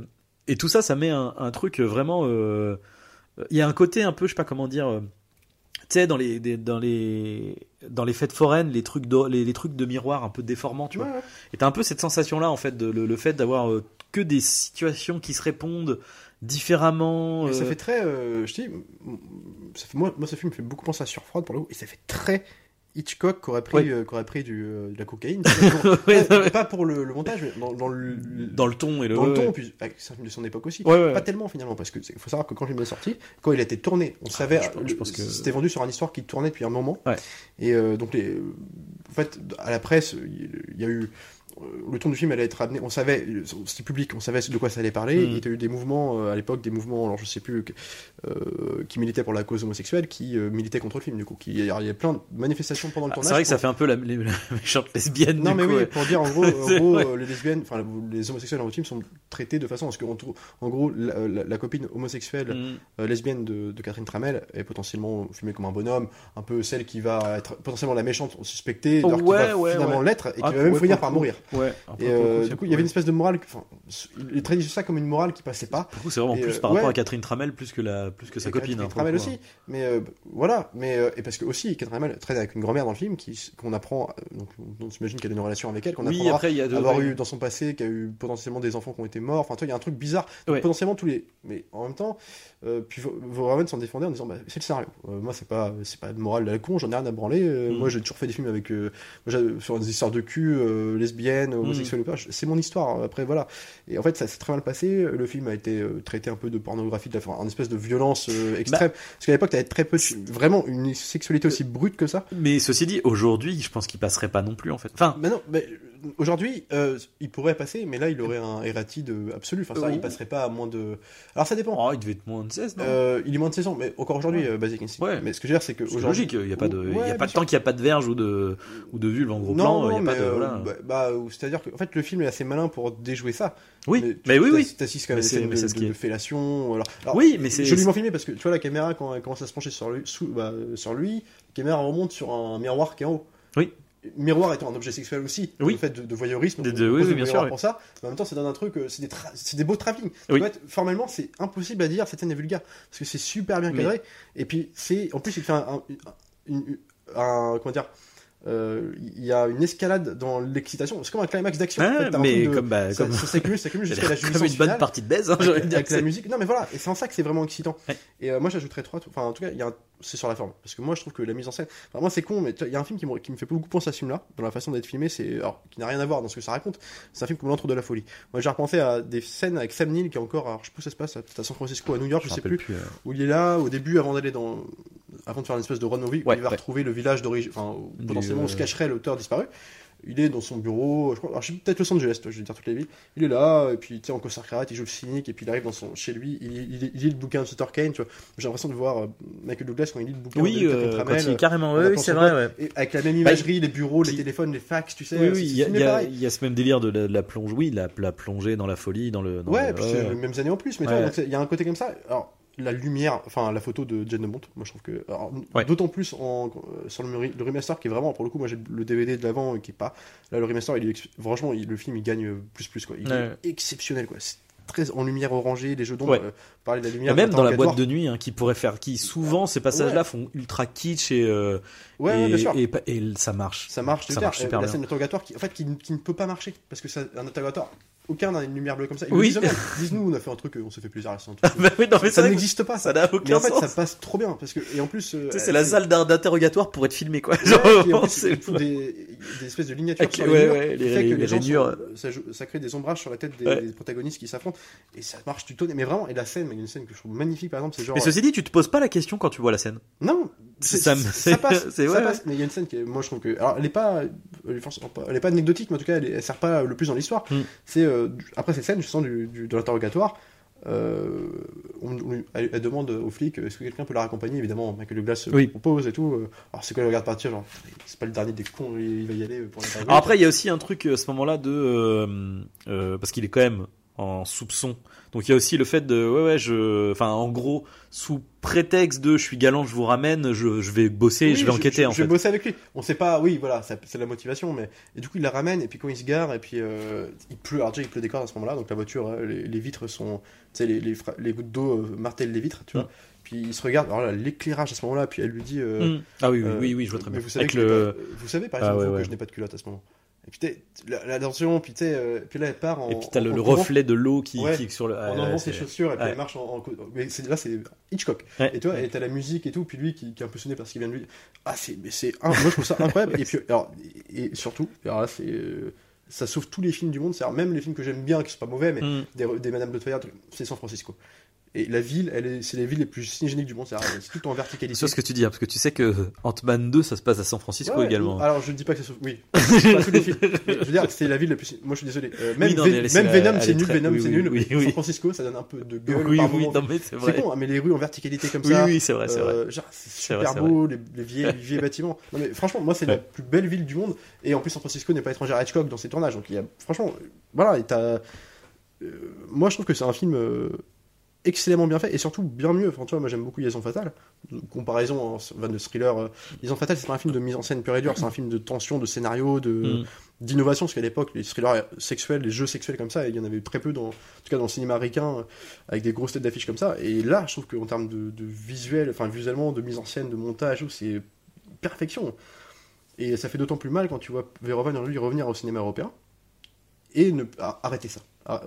et tout ça, ça met un, un truc vraiment. euh, Il y a un côté un peu, je sais pas comment dire. euh, tu sais, dans les, des- dans les dans les fêtes foraines, les trucs de, les, les trucs de miroir un peu déformants, tu vois. Ouais, ouais. Et t'as un peu cette sensation-là, en fait, de, le, le fait d'avoir euh, que des situations qui se répondent différemment. Mais ça euh, fait très, euh, je dis, ça fait, moi, moi, ce film me fait beaucoup penser à Surfroid pour le coup, et ça fait très Hitchcock qui aurait pris, Ouais. euh, qui aurait pris du, euh, de la cocaïne. *laughs* Pour- Ouais, pas, pour le, le montage, mais dans, dans le, dans le ton et le, dans le ton, puis c'est un film de son époque aussi. Pas tellement finalement, parce que il faut savoir que quand le film est sorti, quand il a été tourné, on savait, Ah, je pense- je euh, pense que- c'était vendu sur une histoire qui tournait depuis un moment. Et donc, les, en fait, à la presse, il y a eu. Le ton du film allait être amené, on savait, c'était public, on savait de quoi ça allait parler. Mm. Il y a eu des mouvements euh, à l'époque, des mouvements, alors je sais plus, euh, qui militaient pour la cause homosexuelle, qui euh, militaient contre le film, du coup. Qui, il y a a plein de manifestations pendant le Ah, tournage. c'est vrai que ça fait un peu la, les- la *laughs* méchante lesbienne. non, du mais coup, oui, ouais. pour dire en gros, *laughs* en les lesbiennes, enfin les homosexuels dans le film sont traités de façon à ce que, en, gros, la, la- la copine homosexuelle Mm. lesbienne de, de Catherine Tramel est potentiellement filmée comme un bonhomme, un peu celle qui va être potentiellement la méchante suspectée, alors qui va ouais, finalement l'être et qui Ah, va même finir par mourir. Ouais. peu Et euh, du coup, il y avait une espèce de morale, enfin, il traduit ça comme une morale qui passait pas. C'est vraiment Et, plus euh, par rapport ouais. à Catherine Tramel plus que la plus que sa Et copine. Catherine hein, Tramel aussi. Mais euh, voilà, mais euh, et parce que aussi Catherine Tramel traite avec une grand-mère dans le film qui qu'on apprend, donc on s'imagine qu'elle a une relation avec elle, qu'on Oui, apprendra après il y a de, avoir ouais. eu dans son passé, qui a eu potentiellement des enfants qui ont été morts. Enfin, toi, il y a un truc bizarre. Ouais. Potentiellement tous les. Mais en même temps, euh, puis Verhoeven s'en défendait en disant bah, c'est le scénario. Euh, moi, c'est pas, c'est pas de morale de la con, j'en ai rien à branler. Euh, Mm. Moi, j'ai toujours fait des films avec. euh, sur des histoires de cul, euh, lesbiennes, homosexuelles ou pas. C'est mon histoire. Après, voilà. Et en fait, ça s'est très mal passé. Le film a été euh, traité un peu de pornographie, de la, enfin, en espèce de violence euh, extrême. Parce qu'à l'époque, t'avais très peu de. Vraiment, une sexualité aussi brute que ça. Mais ceci dit, aujourd'hui, je pense qu'il passerait pas non plus en fait. Enfin, Mais non, mais euh, aujourd'hui, euh, il pourrait passer, mais là, il aurait un errati de absolu. Enfin, ça, Euh, il passerait pas à moins de. Alors, ça dépend. oh, il devait être moins de 16, non? Euh, il est moins de 16 ans, mais encore aujourd'hui, euh, Basic Instinct. Ouais. Mais ce que je veux dire, c'est que C'est logique, il y a pas de, il y Ouais, a pas de tant qu'il y a pas de verge ou de ou de vulve en gros Non, plan, non, y a mais pas de voilà. bah, bah, c'est-à-dire que en fait, le film est assez malin pour déjouer ça. Oui, tu- mais oui, oui. T'assistes quand même Mais des scènes mais de, de- de fellation. Alors, alors, Oui, mais c'est joliment filmé parce que tu vois la caméra quand elle commence à se pencher sur lui, sous, bah, sur lui, la caméra remonte sur un miroir qui est en haut. Oui. Miroir étant un objet sexuel aussi, Oui. le fait de, de voyeurisme, De- de- oui, bien sûr, pour ça, mais en même temps ça donne un truc, euh, c'est des, des beaux travelling. Oui. En fait, formellement c'est impossible à dire cette scène est vulgaire, parce que c'est super bien Mais- cadré, et puis c'est, en plus il fait un, un- une- un- comment dire, euh, il y a une escalade dans l'excitation, c'est comme un climax d'action. Ah, En fait, mais de- comme bah, ça, comme ça s'accumule, ça s'accumule *laughs* jusqu'à la comme jouissance une bonne finale partie de baise, hein, j'aurais avec, avec la musique. Non, mais voilà, et c'est en ça que c'est vraiment excitant. Ouais. Et euh, moi, j'ajouterais trois. Enfin, en tout cas, il y a un- c'est sur la forme. Parce que moi, je trouve que la mise en scène. Enfin, moi, c'est con, mais il y a un film qui me, qui me fait beaucoup penser à ce film-là, dans la façon d'être filmé, c'est alors qui n'a rien à voir dans ce que ça raconte. C'est un film comme L'Entre de la folie. Moi, j'ai repensé à des scènes avec Sam Neill qui est encore. Alors, je sais pas où ça se passe, à San Francisco, à New York, je, Je sais plus. euh. Où il est là au début, avant d'aller dans, avant de faire une espèce de road movie, où il va ouais. retrouver le village d'origine, enfin, potentiellement où euh, se cacherait l'auteur disparu. il est dans son bureau, je crois, alors peut-être Los Angeles, toi, je vais dire toutes les villes. Il est là, et puis tu sais, en costard il joue le cynique, et puis il arrive dans son, chez lui, il, il, il lit le bouquin de Sutter Kane, tu vois. J'ai l'impression de voir euh, Michael Douglas quand il lit le bouquin Oui, de euh, quand il Tramell, carrément, en oui, c'est vrai, pote, ouais. et avec la même imagerie, les bureaux, les téléphones, les fax, tu sais. Oui, oui, il y, a- y y ce même délire de la, de la plonge, oui, la, la plongée dans la folie, dans le. dans Ouais, le- puis c'est les mêmes années en plus, mais tu vois, il y a un côté comme ça. Alors, la lumière, enfin la photo de Jane de Monte, moi je trouve que. Ouais. D'autant plus en, sur le, le remaster qui est vraiment, pour le coup, moi j'ai le DVD de l'avant euh, qui est pas. Là, le remaster, il est, franchement, il- le film il gagne euh, plus plus quoi. Il Ouais. est exceptionnel quoi. C'est très en lumière orangée, les jeux d'ombre, Ouais. euh, parler de la lumière. même dans la boîte de nuit hein, qui pourrait faire, qui souvent ces passages-là font ultra kitsch et, euh, et, bien sûr. et, et ça marche. Ça marche, ça super. marche super Euh, La bien. scène d'interrogatoire qui, en fait, qui, qui ne peut pas marcher parce que c'est un interrogatoire. Aucun n'a une lumière bleue comme ça. Ils Oui. oui. disent, eux-mêmes. Ils *laughs* disent nous, on a fait un truc, euh, on s'est fait plaisir. un truc. Bah oui, non, mais c'est ça n'existe pas. ça n'a aucun Mais en fait, sens. ça passe trop bien parce que et en plus, euh, c'est la salle d'in- d'interrogatoire pour être filmé, quoi. Genre, en plus, des, des espèces de lignatures Avec sur les- les ouais, murs, ouais, qui les- fait que les les gens rainures. sont- ça, crée des ombrages sur la tête des, protagonistes qui s'affrontent et ça marche du tonnerre. Mais vraiment, et la scène, il y a une scène que je trouve magnifique par exemple, c'est genre. Mais ceci dit, tu te poses pas la question quand tu vois la scène. Non, ça passe, c'est- ça ouais, *laughs* passe. Mais il y a une scène qui, est- moi je trouve que, alors elle est pas, elle est, forcément pas, elle est pas anecdotique, mais en tout cas elle, elle sert pas le plus dans l'histoire. Mm. C'est euh, après cette scène, justement du, du- de l'interrogatoire. Euh, on, on lui- elle, elle demande aux flics est-ce que quelqu'un peut la raccompagner? Évidemment Michael Douglas se Oui. propose et tout euh. alors c'est quoi il regarde partir genre c'est pas le dernier des cons il, il va y aller pour. Alors après, il y a aussi un truc euh, à ce moment-là de euh, euh, parce qu'il est quand même en soupçon. Donc il y a aussi le fait de ouais ouais je enfin en gros sous prétexte de je suis galant je vous ramène je, je vais bosser Oui, je vais enquêter je, en je fait. vais bosser avec lui. On sait pas, oui, voilà, c'est la motivation, mais et du coup il la ramène et puis quand il se gare et puis euh, il pleut, alors déjà il pleut des cordes à ce moment-là, donc la voiture, euh, les, les vitres sont, tu sais, les, les, gouttes d'eau euh, martellent les vitres, tu vois. Mm. Puis il se regarde, alors là l'éclairage à ce moment-là, puis elle lui dit. euh, Mm. Ah oui oui, euh, oui oui je vois très bien. Vous savez, Avec le vous savez par Ah, exemple ouais, vous, ouais. que je n'ai pas de culotte à ce moment. Puis la, tension, puis euh, puis là elle part en. et puis t'as le, le reflet de l'eau qui, Ouais. qui sur le. En ah, enlevant c'est- ses chaussures et puis ouais. elle marche en. en- Mais là c'est Hitchcock. Ouais. Et tu vois, et t'as la musique et tout, puis lui qui, qui est impressionné par ce qu'il vient de lui. Ah, c'est, mais c'est, un- moi je trouve ça incroyable. et puis, alors, et, surtout, alors là, c'est, euh, ça sauve tous les films du monde. C'est-à-dire même les films que j'aime bien, qui sont pas mauvais, mais Mm. des, des Madame de Fire, c'est San Francisco. Et la ville, elle est, c'est les villes les plus cinégéniques du monde. C'est, c'est tout en verticalité. C'est ce que tu dis, hein, parce que tu sais que Ant-Man 2, ça se passe à San Francisco Ouais, également. Alors je dis pas que ça sauve. Oui. *laughs* pas tous les films. Je veux dire, c'est la ville la plus. Moi je suis désolé. Euh, même Oui, non, c'est même la- Venom, c'est est nul. très- Venom, oui, c'est oui, nul. oui, San oui. Francisco, ça donne un peu de gueule. oui, par oui, moment. non, mais c'est C'est vrai. con, hein, mais les rues en verticalité comme Oui, ça. oui, c'est vrai, c'est vrai. Euh, genre, c'est C'est super vrai, c'est beau, les, les vieilles, les vieux bâtiments. Non, mais franchement, moi, c'est la plus belle ville du monde. Et en plus, San Francisco n'est pas étranger à Hitchcock dans ses tournages. Donc, il y a, franchement, voilà, et t'as. euh, moi, je trouve que c'est un film euh, excellemment bien fait et surtout bien mieux. Enfin, tu vois, moi, j'aime beaucoup Liaison Fatale. Comparaison, hein, van de thriller. euh, Liaison Fatale, c'est pas un film de mise en scène pure et dure, c'est un film de tension, de scénario, de Mm. d'innovation. Parce qu'à l'époque, les thrillers sexuels, les jeux sexuels comme ça, il y en avait eu très peu, dans, en tout cas dans le cinéma américain, euh, avec des grosses têtes d'affiches comme ça. Et là, je trouve qu'en termes de, de visuel, enfin visuellement, de mise en scène, de montage, c'est perfection. Et ça fait d'autant plus mal quand tu vois Verhoeven lui revenir au cinéma européen et ne arrêter ça. Euh,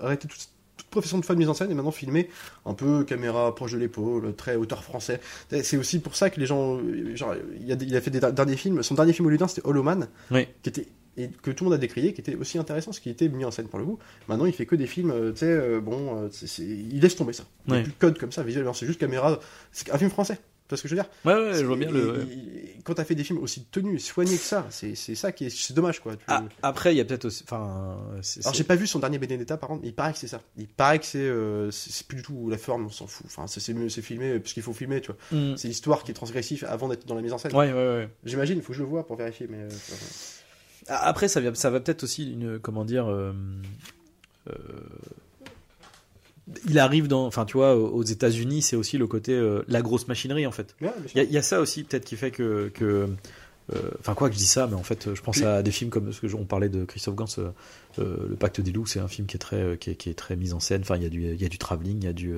Arrêter toute, toute profession de fan de mise en scène et maintenant filmer un peu caméra proche de l'épaule, très auteur français. C'est aussi pour ça que les gens, genre, il, a, il a fait des derniers films. Son dernier film hollywoodien c'était Hollow Man, Oui. qui était et que tout le monde a décrié, qui était aussi intéressant, ce qui était mis en scène pour le coup. Maintenant, il fait que des films, euh, tu sais, euh, bon, euh, il laisse tomber ça. Il n'y a plus de code comme ça visuellement, c'est juste caméra. C'est un film français. Tu vois ce que je veux dire Ouais, ouais, je vois bien le. et- et Quand t'as fait des films aussi tenus soignés que ça, c'est ça qui est, c'est dommage quoi. Tu- Ah, après, il y a peut-être aussi. Enfin, Alors j'ai pas vu son dernier Benedetta par contre, il paraît que c'est ça. Il paraît que c'est euh, c'est c'est plus du tout la forme, on s'en fout. Enfin c'est c'est mieux, c'est filmé parce qu'il faut filmer, tu vois. Mm. C'est l'histoire qui est transgressive avant d'être dans la mise en scène. Ouais, ouais, ouais. J'imagine, il faut que je le vois pour vérifier, mais. euh, Après, ça, vient, ça va peut-être aussi une. Comment dire. euh, euh, il arrive dans. Enfin, tu vois, aux États-Unis, c'est aussi le côté. euh, la grosse machinerie, en fait. ouais. Il y, a- il y a ça aussi, peut-être, qui fait que. que euh, Enfin, quoi que je dis ça, mais en fait, je pense à des films comme ce que je- on parlait de Christophe Gans, euh, euh, Le Pacte des loups, c'est un film qui est très, qui est, qui est très mis en scène. Enfin, il y a du, il y a du travelling, il y a du,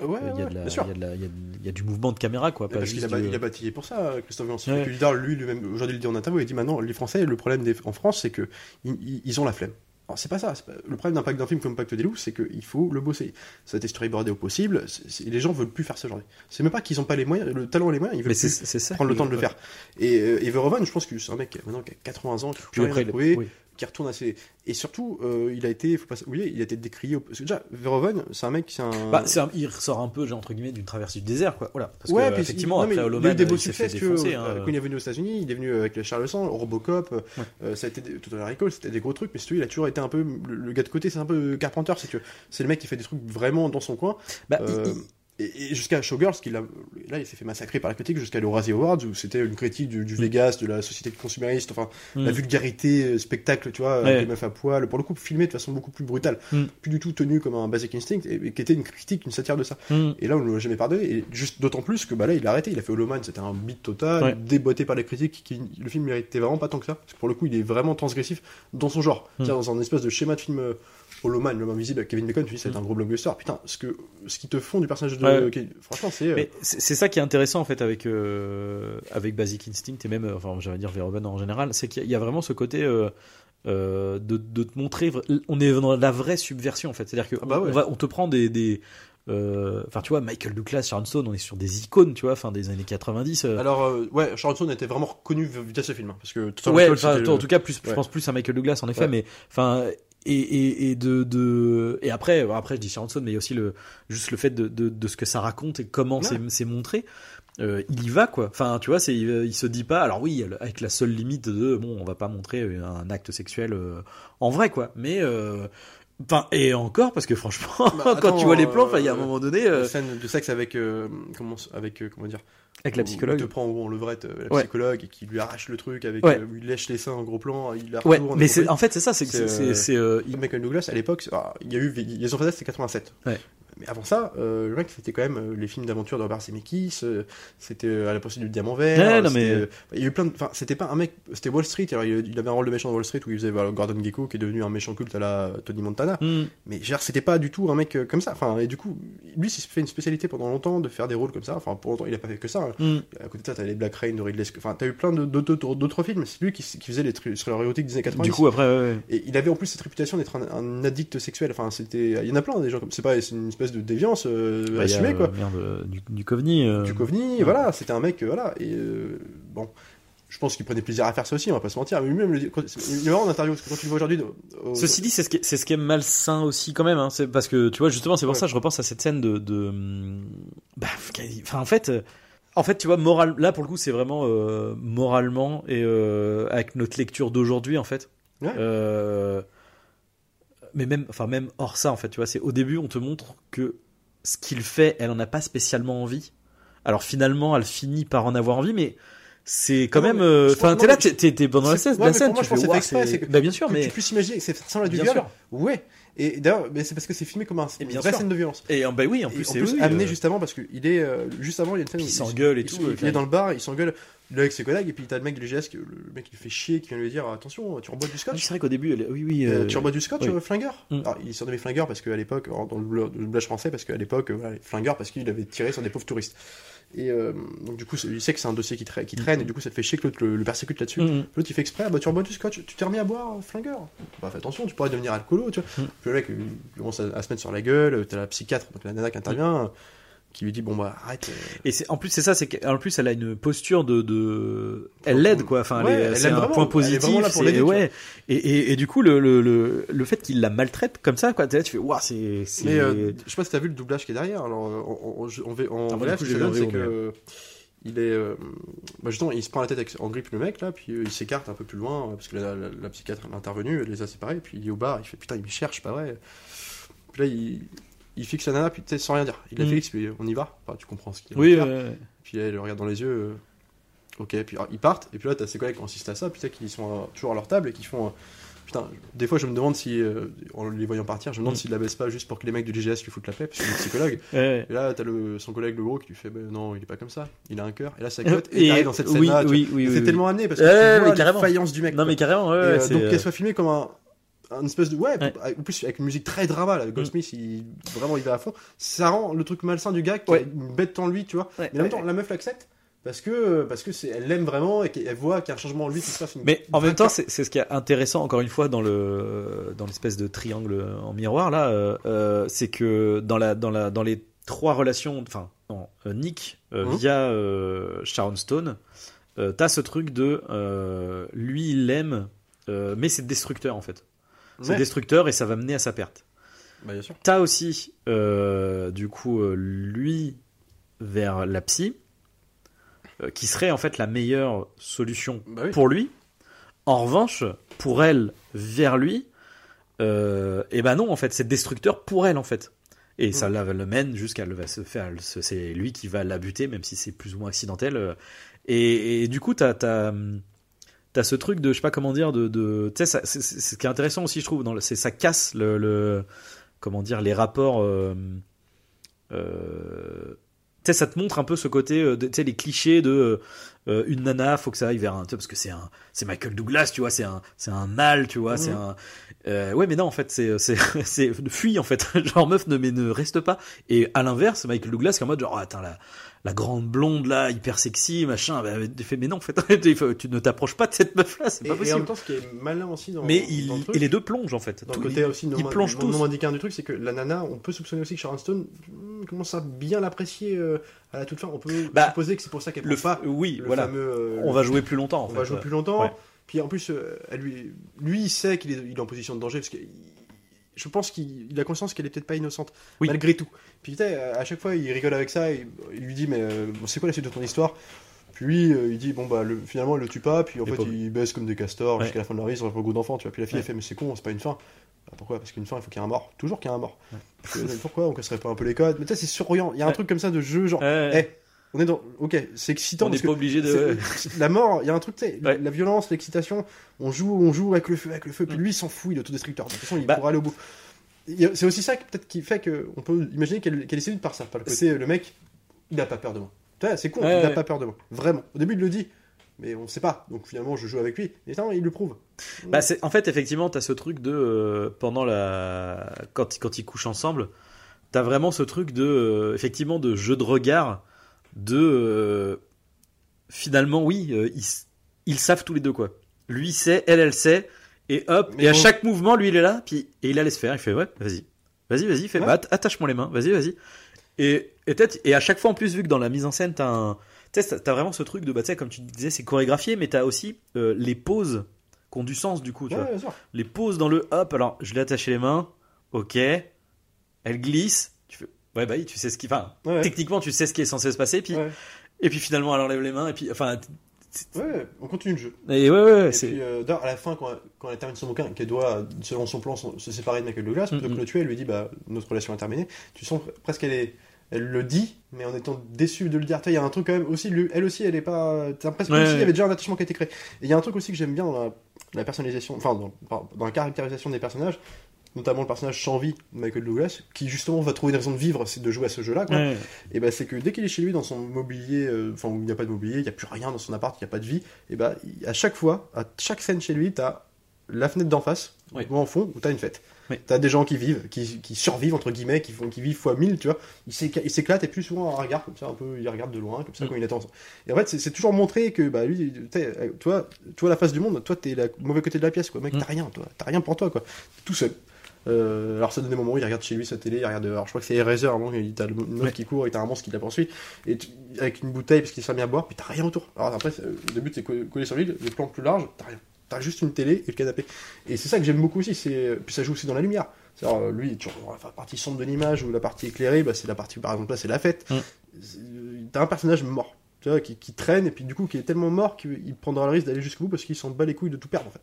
il y a du mouvement de caméra, quoi. Pas parce qu'il a, ba- du- il a bâtillé pour ça, Christophe Gans. Ouais. Lui, lui-même, aujourd'hui, il le dit en interview, il dit maintenant, les Français, le problème des, en France, c'est que ils, ils- ils ont la flemme. Alors, c'est pas ça. pas- Le problème d'un pacte d'un film comme Pacte des loups, c'est qu'il faut le bosser. Ça a été storyboardé au possible. les gens veulent plus faire ce genre. de- C'est même pas qu'ils ont pas les moyens, le talent et les moyens, ils veulent plus ça. prendre le temps de le faire. Et, euh, et Verhoeven, je pense que c'est un mec a maintenant qui a 80 ans, qui Puis rien après, oui. Qui retourne assez. Et surtout, euh, il a été, faut pas oublier, il a été décrié. au- Parce que déjà, Verhoeven, c'est un mec qui un. Bah, un- il ressort un peu, genre, entre guillemets, d'une traversée du désert, quoi. Voilà. Parce ouais, que, puis effectivement, il, non, après il a eu des beaux succès. que, défoncer. euh, hein. Quand il est venu aux États-Unis, il est venu avec le Charles Sang, Robocop, euh, Ouais. euh, ça a été des- Total Recall, c'était des gros trucs, mais surtout, il a toujours été un peu le, gars de côté, c'est un peu Carpenter, c'est que c'est le mec qui fait des trucs vraiment dans son coin. Bah, Euh, il- et, et jusqu'à Showgirls, qu'il a, là il s'est fait massacrer par la critique jusqu'à le Razzie Awards où c'était une critique du, du Mm. Vegas, de la société consumériste, enfin la Mm. vulgarité, euh, spectacle, tu vois, Ouais. avec les meufs à poil, pour le coup filmé de façon beaucoup plus brutale, Mm. plus du tout tenu comme un Basic Instinct, et, et qui était une critique, une satire de ça. Et là on ne l'a jamais pardonné, et juste d'autant plus que bah là il a arrêté, il a fait Holoman, c'était un beat total, Ouais. déboîté par les critiques, qui, le film méritait vraiment pas tant que ça, parce que pour le coup il est vraiment transgressif dans son genre, dans un espèce de schéma de film. euh, Holoman, l'homme invisible avec Kevin Bacon, tu dis c'est un gros blockbuster. Putain, ce que ce qui te font du personnage de Ouais. Kevin- franchement c'est euh, c'est c'est ça qui est intéressant en fait avec euh, avec Basic Instinct et même euh, enfin j'allais dire Verhoeven en général, c'est qu'il y a- vraiment ce côté euh, euh, de, de te montrer, on est dans la vraie subversion en fait, c'est-à-dire que Ah bah on, ouais. va, on te prend des, des euh, enfin tu vois Michael Douglas, Sharon Stone, on est sur des icônes, tu vois, fin des années 90. euh. Alors, euh, ouais, Charlton était vraiment reconnu via ce film. hein, parce que ouais, en tout cas plus, je pense plus à Michael Douglas en effet, Ouais. mais enfin et, et, et de, de et après après je dis Sharon Stone, mais il y a aussi le juste le fait de, de, de ce que ça raconte et comment Ouais. c'est montré. Euh, il y va quoi. Enfin, tu vois, c'est il, il se dit pas. Alors oui, avec la seule limite de bon, on va pas montrer un acte sexuel euh, en vrai quoi. Mais euh, enfin et encore parce que franchement, Bah, *laughs* quand tu vois les plans, il y a un euh, moment donné Une euh, scène de sexe avec euh, comment avec euh, comment dire avec la psychologue. Il te prend en levrette euh, la Ouais. psychologue et qui lui arrache le truc avec Ouais. euh, il lèche les seins en gros plan, il la Ouais, retourne. mais en fait c'est ça, c'est que C'est, euh, Michael Douglas à l'époque, ah, il y a eu les ont fait ça c'était 87. Mais avant ça, euh, le mec c'était quand même euh, les films d'aventure de Robert Zemeckis, euh, c'était à la poursuite du diamant vert. Ouais, mais- il y a eu plein de, enfin c'était pas un mec, c'était Wall Street. Alors il, avait un rôle de méchant dans Wall Street où il faisait voilà, Gordon Gekko qui est devenu un méchant culte à la Tony Montana. Hmm. Mais genre, c'était pas du tout un mec comme ça. Enfin, et du coup, lui, il s'est fait une spécialité pendant longtemps de faire des rôles comme ça. Enfin, pour longtemps, il a pas fait que ça. hein. Hmm. À côté de ça, t'as les Black Rain de Ridley Scott. Enfin, t'as eu plein d'autres films. C'est lui qui, qui faisait les sur érotiques des années 90. Du coup après ouais, ouais. et il avait en plus cette réputation d'être un, un addict sexuel. Enfin, c'était. Il y en a plein des gens comme. C'est pas c'est une espèce de déviance euh, Bah, a, quoi. euh, merde, euh, du, du euh. Du Coveney, voilà. C'était un mec, voilà. Et bon. Je pense qu'il prenait plaisir à faire ça aussi, on va pas se mentir. Mais lui-même, le il est marrant en interview, parce que quand tu le vois aujourd'hui. au- Ceci dit, c'est ce qui est, c'est ce qui est malsain aussi quand même. Hein. C'est parce que tu vois justement, c'est pour Ouais. ça que je repense à cette scène de, de bah, enfin en fait, en fait, tu vois, moral, là pour le coup, c'est vraiment euh, moralement et euh, avec notre lecture d'aujourd'hui en fait. Ouais. Euh, mais même, enfin même hors ça en fait, tu vois, c'est au début on te montre que ce qu'il fait, elle en a pas spécialement envie. Alors finalement, elle finit par en avoir envie, mais c'est quand Non, même. euh, Enfin, t'es là, t'es t'es- t'es pendant la scène, ouais, la scène, pour moi, tu je pense fais, que c'est Bah bien sûr, que mais tu puisses imaginer ça ressemble à du viol. Ouais. Et d'ailleurs, mais c'est parce que c'est filmé comme un, Et une vraie sûr. scène de violence. Et en, bah oui, en plus, c'est oui, amené euh, juste avant parce que il est euh, juste avant il y a une scène où il s'engueule et tout, il, euh, il est dans le bar il s'engueule là avec ses collègues et puis t'as le mec de que- le mec il fait chier qui vient lui dire attention tu rebois du oui, scotch c'est vrai qu'au début, elle- oui, oui. Euh, euh, tu rebois du scotch oui. euh, flingueur Mm. Alors, il surnommait flingueur parce qu'à l'époque dans le doublage français parce qu'à l'époque voilà, flingueur parce qu'il avait tiré sur des pauvres touristes et euh, donc du coup il sait que c'est un dossier qui, qui traîne et du coup ça te fait chier que l'autre le, le persécute là-dessus Mm. L'autre il fait exprès, ah bah tu rebois du scotch, tu t'es remis à boire, flingueur. Bah fais attention, tu pourrais devenir alcoolo, tu vois. Mm. Puis le mec il commence à, à se mettre sur la gueule, t'as la psychiatre, donc la nana qui intervient, qui lui dit bon bah arrête. euh, Et c'est en plus c'est ça, c'est qu'en plus elle a une posture de, de... elle l'aide quoi. Enfin, Ouais, c'est un vraiment, point positif. tu ouais. Et, et, et du coup le le, le, le fait qu'il la maltraite comme ça, quoi. là, tu fais waouh, c'est. Mais euh, je sais pas si t'as vu le doublage qui est derrière, alors on, on, on, en Ah, coup, donne, c'est que il est euh, bah justement il se prend la tête avec, en grippe le mec là puis euh, il s'écarte un peu plus loin parce que la, la, la psychiatre elle est intervenue elle les a séparés puis il est au bar il fait putain il me cherche pas vrai puis là il, il fixe la nana puis tu sais, sans rien dire il la Mm. fixe puis on y va enfin, tu comprends ce qu'il oui. faire. ouais, ouais. puis elle le regarde dans les yeux euh, ok puis alors, ils partent et puis là t'as ses collègues qui insistent à ça puis tu sais qu'ils sont euh, toujours à leur table et qui font euh, Putain, des fois je me demande si, euh, en les voyant partir, je me demande Mm. s'ils la baissent pas juste pour que les mecs du GGS lui foutent la paix, parce qu'il est psychologue. *laughs* Ouais. Et là, t'as le, son collègue le gros qui lui fait bah, Non, il est pas comme ça, il a un cœur. Et là, ça cote. Et, Et- t'arrives dans cette oui, scène-là. oui, oui, oui, c'est oui. tellement amené parce que Ouais, tu vois les faillances du mec. Non quoi. mais carrément, ouais. Et, euh, donc qu'elle soit filmée comme un. Un espèce de. Ouais, Ouais. en plus avec une musique très drama, là. Goldsmith, il, vraiment, il va à fond. Ça rend le truc malsain du gars qui Ouais. a une bête en lui, tu vois. Ouais, Mais en même temps, la meuf l'accepte parce que, parce que c'est, elle l'aime vraiment et qu'elle voit qu'il y a un changement en lui qui se passe. Une, Mais en même temps, c'est c'est ce qui est intéressant encore une fois dans le dans l'espèce de triangle en miroir là, euh, euh, c'est que dans la dans la dans les trois relations, enfin non, euh, Nick euh, Mhm. via euh, Sharon Stone, euh, t'as ce truc de euh, lui il l'aime euh, mais c'est destructeur en fait. C'est Ouais. destructeur et ça va mener à sa perte. Bah, bien sûr. T'as aussi, euh, du coup, euh, lui vers la psy, euh, qui serait en fait la meilleure solution Bah oui. pour lui. En revanche, pour elle vers lui, euh, et ben non, en fait, c'est destructeur pour elle en fait. Et ça la, le mène jusqu'à va se faire. C'est lui qui va la buter, même si c'est plus ou moins accidentel. Et, et du coup, t'as t'as t'as ce truc de je sais pas comment dire de, de tu sais ce qui est intéressant aussi je trouve dans c'est ça casse le, le comment dire les rapports euh, euh, tu sais ça te montre un peu ce côté euh, de- tu sais les clichés de une nana faut que ça aille vers un parce que c'est un c'est Michael Douglas tu vois c'est un c'est un mâle tu vois c'est un euh, ouais mais non en fait c'est c'est *laughs* c'est fuis en fait. *laughs* Genre meuf ne mais ne reste pas. Et à l'inverse Michael Douglas qui est en mode genre ah, attends la la grande blonde là hyper sexy machin bah, il fait mais non en fait *laughs* il tu ne t'approches pas de cette meuf là c'est pas et en possible même temps, ce qui est malin aussi dans, mais dans il, le truc, et les deux plongent en fait dans Tout- le côté aussi non, ils plongent tous. non indiqué du truc, c'est que la nana, on peut soupçonner aussi que Sharon Stone hmm, commence à bien l'apprécier euh, à la toute fin. On peut Bah, supposer que c'est pour ça qu'elle le pas oui le voilà fameux. euh, on va jouer plus longtemps en on fait. va jouer plus longtemps. Ouais. Puis en plus, euh, elle lui, lui, il sait qu'il est, il est en position de danger parce que il- je pense qu'il il a conscience qu'elle est peut-être pas innocente Oui. malgré tout. Puis à chaque fois, il rigole avec ça. et il lui dit mais euh, c'est quoi la suite de ton histoire? Puis euh, il dit bon bah le- finalement, elle le tue pas. Puis en Les fait, pauvres. il baisse comme des castors Ouais. jusqu'à la fin de leur vie, ils ont pas beaucoup d'enfants. Tu vois. Puis la fille, Ouais. elle fait mais c'est con, c'est pas une fin. Bah, pourquoi? Parce qu'une fin, il faut qu'il y ait un mort. Toujours qu'il y ait un mort. Puis, euh, pourquoi? On casserait pas un peu les codes Mais tu sais, c'est surriant. Il y a un truc comme ça de jeu, genre. On est dans. Ok, c'est excitant on n'est pas obligé de la mort, il y a un truc, tu sais, Ouais. la violence, l'excitation, on joue, on joue avec le feu, avec le feu, puis lui il s'en fout, il est autodestructeur. De toute façon, il Bah. pourra aller au bout. C'est aussi ça qui- peut-être qui fait qu'on peut imaginer qu'elle qu'elle est séduite par ça, par le côté, le mec, il a pas peur de moi. Tu vois, c'est con, Ouais, il a ouais. pas peur de moi. Vraiment. Au début, il le dit, mais on sait pas. Donc finalement, je joue avec lui. Et non, il le prouve. Bah, c'est, en fait, effectivement, t'as ce truc de euh, pendant la quand ils- quand ils couchent ensemble, t'as vraiment ce truc de euh, effectivement de jeu de regard, de euh, finalement oui, euh, ils, savent tous les deux quoi. Lui sait, elle elle sait, et hop, Mais et à bon. chaque mouvement, lui il est là, puis et il la laisse faire, il fait ouais, vas-y, vas-y, vas-y, fais, Ouais. bah, att- attache-moi les mains, vas-y, vas-y. Et et, à chaque fois en plus vu que dans la mise en scène t'as un t'as- vraiment ce truc de bah comme tu disais c'est chorégraphié, mais t'as aussi euh, les pauses qui ont du sens du coup. Tu vois les poses dans le hop. Alors, je l'ai attaché les mains. Ok. Elle glisse. Ouais, bah oui, tu sais ce qui. Enfin, Ouais, techniquement, tu sais ce qui est censé se passer. Puis, Ouais. et puis finalement, elle enlève les mains. Et puis, enfin. Ouais, on continue le jeu. Et ouais, ouais, Et c'est. puis, euh, d'ailleurs, à la fin, quand, quand elle termine son bouquin, qu'elle doit, selon son plan, se séparer de Michael Douglas, plutôt que le tuer, elle lui dit bah, notre relation est terminée. Tu sens presque qu'elle est. Elle le dit, mais en étant déçue de le dire. Il y a un truc quand même aussi, lui- elle aussi, elle est pas. T'as l'impression Ouais, aussi, il ouais. y avait déjà un attachement qui a été créé. Et il y a un truc aussi que j'aime bien dans la, la personnalisation, enfin, dans la caractérisation des personnages, notamment le personnage sans vie de Michael Douglas, qui justement va trouver une raison de vivre, c'est de jouer à ce jeu-là. quoi. Ouais. Et bah c'est que dès qu'il est chez lui dans son mobilier, euh, enfin où il n'y a pas de mobilier, il n'y a plus rien dans son appart, il n'y a pas de vie, et bah à chaque fois, à chaque scène chez lui, t'as la fenêtre d'en face, Oui. ou en fond, où t'as une fête. Oui. T'as des gens qui vivent, qui, qui survivent entre guillemets, qui font, qui vivent fois 1000, tu vois. Ils s'éclatent et plus souvent un regard comme ça, un peu, ils regardent de loin comme ça Mm. quand il attend. Et en fait, c'est toujours montré que bah lui, euh, toi, toi la face du monde, toi t'es le mauvais côté de la pièce, quoi. Mec, Mm. t'as rien, toi, t'as rien pour toi, quoi. Tout seul. Euh, alors ça donne des moments où il regarde chez lui sa télé, il regarde alors je crois que c'est Eraser, avant t'as le une meuf Ouais. qui court et t'as un monstre qui la poursuit et tu- avec une bouteille parce qu'il s'est mis à boire puis t'as rien autour. Alors après c'est- au début c'est co- collé sur lui, le plan plus large, t'as rien. T'as juste une télé et le canapé. Et c'est ça que j'aime beaucoup aussi, c'est puis ça joue aussi dans la lumière. C'est-à-dire, euh, lui, tu vois, la partie sombre de l'image ou la partie éclairée, bah, c'est la partie par exemple là c'est la fête. Mm. T'as un personnage mort. Tu vois, qui, qui traîne et puis du coup qui est tellement mort qu'il prendra le risque d'aller jusqu'au bout parce qu'il s'en bat les couilles de tout perdre en fait.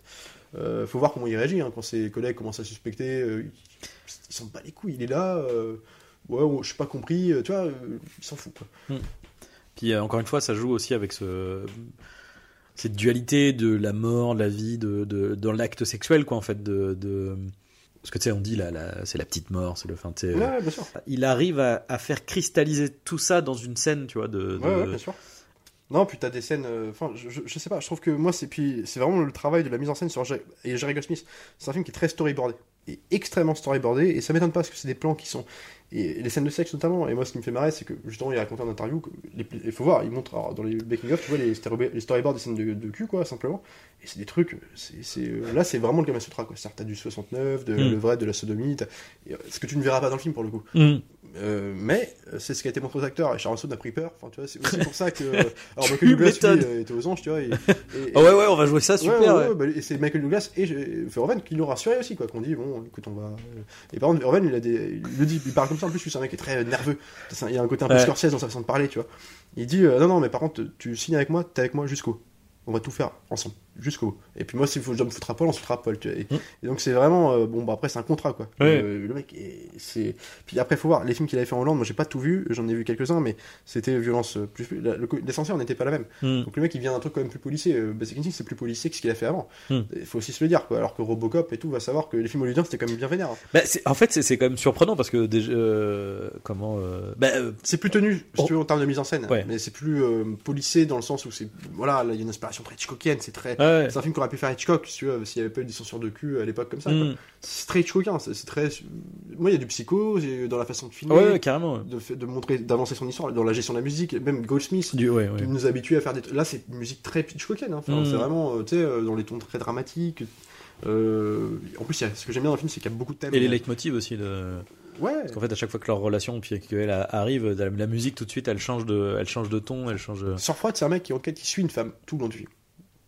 Euh, faut voir comment il réagit hein, quand ses collègues commencent à suspecter. euh, il, il s'en bat les couilles, il est là. euh, ouais, ouais, je suis pas compris. euh, tu vois, euh, il s'en fout. Quoi. Puis euh, encore une fois, ça joue aussi avec ce cette dualité de la mort, de la vie, de, de dans l'acte sexuel, quoi, en fait, de, de... parce que tu sais, on dit là, c'est la petite mort, c'est le fin. tu sais, Ouais, bien sûr. Il arrive à, à faire cristalliser tout ça dans une scène, tu vois, de. de- Ouais, ouais, bien sûr. Non, puis t'as des scènes. euh, Enfin, je, je, je sais pas, je trouve que moi, c'est puis c'est vraiment le travail de la mise en scène sur Jerry, et Jerry Goldsmith. C'est un film qui est très storyboardé. Et extrêmement storyboardé, et ça m'étonne pas parce que c'est des plans qui sont. Et les scènes de sexe notamment, et moi ce qui me fait marrer, c'est que justement il raconté en interview, il faut voir, il montre alors, dans les making-of, tu vois les, story- les storyboards des scènes de, de cul, quoi, simplement. Et c'est des trucs, c'est, euh, là c'est vraiment le Kama Sutra, quoi. C'est-à-dire t'as du 69, de, Mm. le vrai, de la sodomie, et, euh, ce que tu ne verras pas dans le film pour le coup. Mm. Euh, mais euh, c'est ce qui a été montré aux acteurs et Sharon Stone a pris peur. Enfin, tu vois, c'est aussi pour ça que. euh, *laughs* alors Michael Douglas lui, était aux anges, tu vois. Et, et- Oh ouais, ouais, on va jouer ça super. ouais, ouais. ouais, bah, et c'est Michael Douglas et Verhoeven qui l'ont rassuré aussi, quoi. Qu'on dit, bon, écoute, on va. Et par contre, Verhoeven, il a des. Il le dit, il parle comme ça en plus, c'est un mec qui est très nerveux. Il y a un côté un peu. Scorsese dans sa façon de parler, tu vois. Il dit, euh, non, non, mais par contre, tu signes avec moi, t'es avec moi jusqu'au. On va tout faire ensemble, jusqu'au. bout. Et puis moi, que je me foutre à poil, on se foutra à poil, tu vois. Et, Mm. et donc c'est vraiment. euh, bon, bah après, c'est un contrat, quoi. Ouais. Euh, le mec, est- c'est. Puis après, faut voir, les films qu'il avait fait en Hollande, moi j'ai pas tout vu, j'en ai vu quelques-uns, mais c'était violence euh, plus. la- le- L'essentiel n'était pas la même. Hmm. Donc le mec il vient d'un truc quand même plus policier. Basic Instinct c'est plus policier que ce qu'il a fait avant. Il faut aussi se le dire quoi. Alors que Robocop et tout va savoir que les films hollywoodiens c'était quand même bien vénère. hein. Bah, en fait, c'est- quand même surprenant parce que déjà, euh, comment, euh, bah, C'est plus tenu, si Oh. tu veux, en termes de mise en scène. Ouais. Mais c'est plus euh, policier dans le sens où c'est. Voilà, là il y a une inspiration très Hitchcockienne. C'est très. ouais. C'est un film qu'aurait pu faire Hitchcock, si tu veux, s'il n'y avait pas eu de censure de cul à l'époque comme ça. Hmm. C'est très Hitchcockien. C'est c'est très. Moi il y a du psycho dans la façon de filmer, Ouais, ouais, carrément. de, fait- de montrer, d'avancer son histoire, dans la gestion de la musique. Même Goldsmith. Du, ouais, ouais. qui nous habitue à faire des là c'est une musique très Hitchcockienne hein. Enfin, Mm. c'est vraiment euh, tu sais euh, dans les tons très dramatiques Euh, en plus a- ce que j'aime bien dans le film c'est qu'il y a beaucoup de thèmes Et les leitmotivs aussi. De... ouais Parce qu'en fait, à chaque fois que leur relation, puis qu'elle arrive, la, musique tout de suite, elle change de, elle change de ton, elle change. de- Surfroid c'est un mec qui enquête qui suit une femme tout le long du film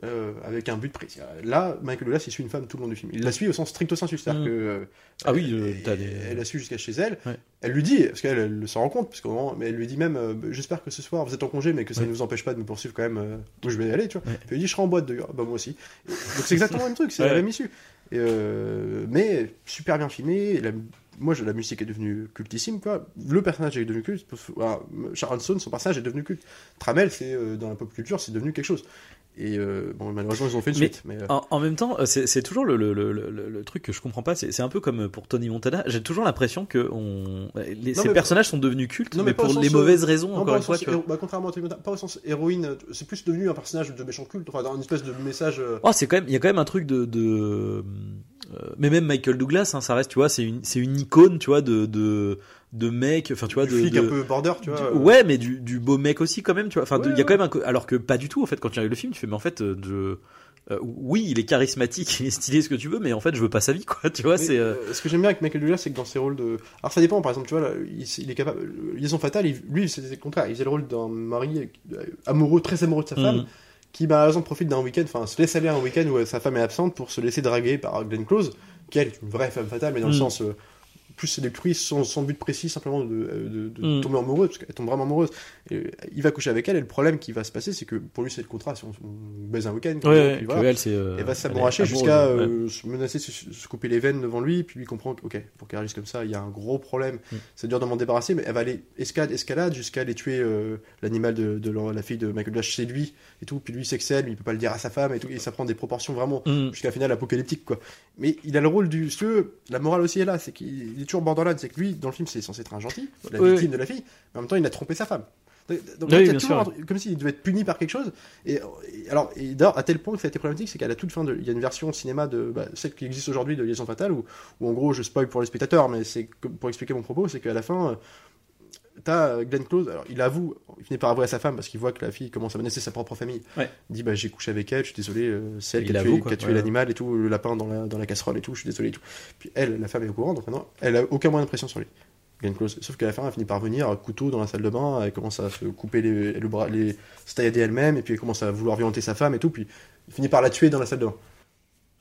Euh, avec un but précis là Michael Douglas il suit une femme tout le long du film. Il la suit au sens stricto sensu c'est à dire Mm. que euh, Ah oui, elle, euh, des- elle la suit jusqu'à chez elle. Ouais. elle lui dit parce qu'elle elle s'en rend compte parce moment mais elle lui dit même euh, j'espère que ce soir vous êtes en congé mais que ça Ouais. ne vous empêche pas de me poursuivre quand même où je vais aller tu vois. Ouais. puis dit je serai en boîte de Ah, bah moi aussi. Et- donc c'est *laughs* exactement le même truc c'est la même issue. Et, mais super bien filmé la- moi la musique est devenue cultissime quoi. Le personnage est devenu culte voilà, Sharon Stone son personnage est devenu culte. Tramel c'est dans la pop culture c'est devenu quelque chose et euh, bon malheureusement ils ont fait une Mais- suite mais euh, En, en même temps, euh, c'est toujours le, le, le, le, le truc que je comprends pas. C'est un peu comme pour Tony Montana. J'ai toujours l'impression que on, les, Non, ces personnages sont devenus cultes, Non, mais, pour les euh, mauvaises raisons, Non, encore une fois. bah, contrairement à Tony Montana, pas au sens héroïne, euh, c'est plus devenu un personnage de méchant culte, enfin, dans une espèce de message. euh, Oh, c'est quand même, il y a quand même un truc de, de euh, mais même Michael Douglas, hein, ça reste, tu vois, c'est une, une icône, tu vois, de, de, de mec, enfin, tu vois, du de, flic de- un peu border, tu vois. du- euh, ouais, mais du, du beau mec aussi, quand même, tu vois. Enfin, il Ouais, y a quand même un, alors que pas du tout, en fait, quand tu regardes le film, tu fais, mais en fait, euh, de, euh, oui, il est charismatique, *laughs* il est stylé, ce que tu veux, mais en fait, je veux pas sa vie, quoi, tu vois, c'est, euh, euh, ce que j'aime bien avec Michael Douglas, c'est que dans ses rôles de. Alors ça dépend, par exemple, tu vois, là, il, il est capable. Liaison fatale, il- lui, c'était le contraire. Il faisait le rôle d'un mari amoureux, très amoureux de sa femme, Mhm. qui, bah, par exemple, profite d'un week-end, enfin, se laisse aller un week-end où sa femme est absente pour se laisser draguer par Glenn Close, qui elle est une vraie femme fatale, mais dans le Mhm. sens. Plus c'est détruit sans, sans but précis, simplement de, euh, de, de Mhm. tomber amoureuse, parce qu'elle tombe vraiment amoureuse. Et, euh, il va coucher avec elle, et le problème qui va se passer, c'est que pour lui, c'est le contrat. Si on, on baise un week-end, ouais, voilà. elle, euh, Elle va amoureuse, jusqu'à euh, se menacer se, se couper les veines devant lui, puis lui comprend que, ok, pour qu'elle réagisse comme ça, il y a un gros problème. Mm. C'est dur de m'en débarrasser, mais elle va aller escalade, escalade jusqu'à aller tuer l'animal de, de la, la fille de Michael Douglas chez lui, et tout. Puis lui s'excelle, mais il peut pas le dire à sa femme, et tout. Et ça prend des proportions vraiment Mhm. jusqu'à un final apocalyptique, quoi. Mais il a le rôle du. Si tu veux, la morale aussi est là, c'est qu'il toujours borderline, c'est que lui, dans le film, c'est censé être un gentil, la Oui, victime de la fille, mais en même temps, il a trompé sa femme. Donc, Oui, bien toujours sûr. un comme s'il devait être puni par quelque chose. Et, et alors, et d'ailleurs, à tel point que ça a été problématique, c'est qu'à la toute fin, de, il y a une version cinéma de bah, celle qui existe aujourd'hui de Liaison Fatale, où, où en gros, je spoil pour les spectateurs, mais c'est pour expliquer mon propos, c'est qu'à la fin, euh, t'as euh, Glenn Close, alors il avoue, il finit par avouer à sa femme parce qu'il voit que la fille commence à menacer sa propre famille. Ouais. Il dit, bah j'ai couché avec elle, je suis désolé, euh, c'est elle qui a tué, Ouais. l'animal et tout, le lapin dans la, dans la casserole et tout, je suis désolé et tout. Puis elle, la femme est au courant, donc maintenant, elle a aucun moyen de pression sur lui. Glenn Close. Sauf qu'à la fin, elle finit par venir, couteau dans la salle de bain, elle commence à se couper les, le bras, les, se elle-même, et puis elle commence à vouloir violenter sa femme et tout, puis il finit par la tuer dans la salle de bain.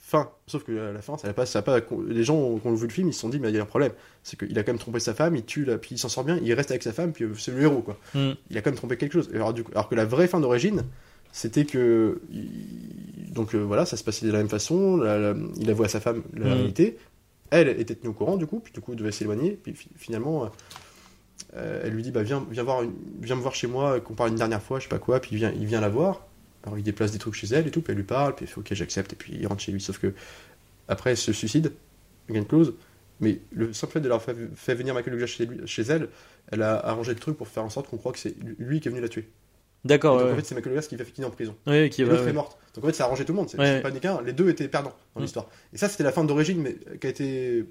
Fin. Sauf que à la fin, ça n'a pas, ça a pas, les gens qui ont vu le film, ils se sont dit, mais il y a un problème. C'est qu'il a quand même trompé sa femme, il tue, la, puis il s'en sort bien, il reste avec sa femme, puis euh, c'est le héros, quoi. Mhm. Il a quand même trompé quelque chose. Alors, du coup- alors que la vraie fin d'origine, c'était que. il- donc euh, voilà, ça se passait de la même façon, la- la- il avouait à sa femme la Mhm. réalité. Elle était tenue au courant, du coup, puis du coup, devait s'éloigner, puis fi- finalement. euh, euh, elle lui dit bah viens viens voir une- viens me voir chez moi qu'on parle une dernière fois je sais pas quoi puis il vient il vient la voir il déplace des trucs chez elle et tout puis elle lui parle puis il fait ok j'accepte et puis il rentre chez lui. Sauf que après elle se suicide Glenn Close mais le simple fait de leur fait, venir Michael Douglas chez, lui- chez elle elle a arrangé le truc pour faire en sorte qu'on croit que c'est lui qui est venu la tuer. D'accord, donc ouais. en fait c'est Michael Douglas qui va finir en prison. Ouais, qui va- l'autre ouais. est morte. Donc en fait ça a arrangé tout le monde c'est pas les deux étaient perdants dans Mm. l'histoire. Et ça c'était la fin d'origine mais qui a été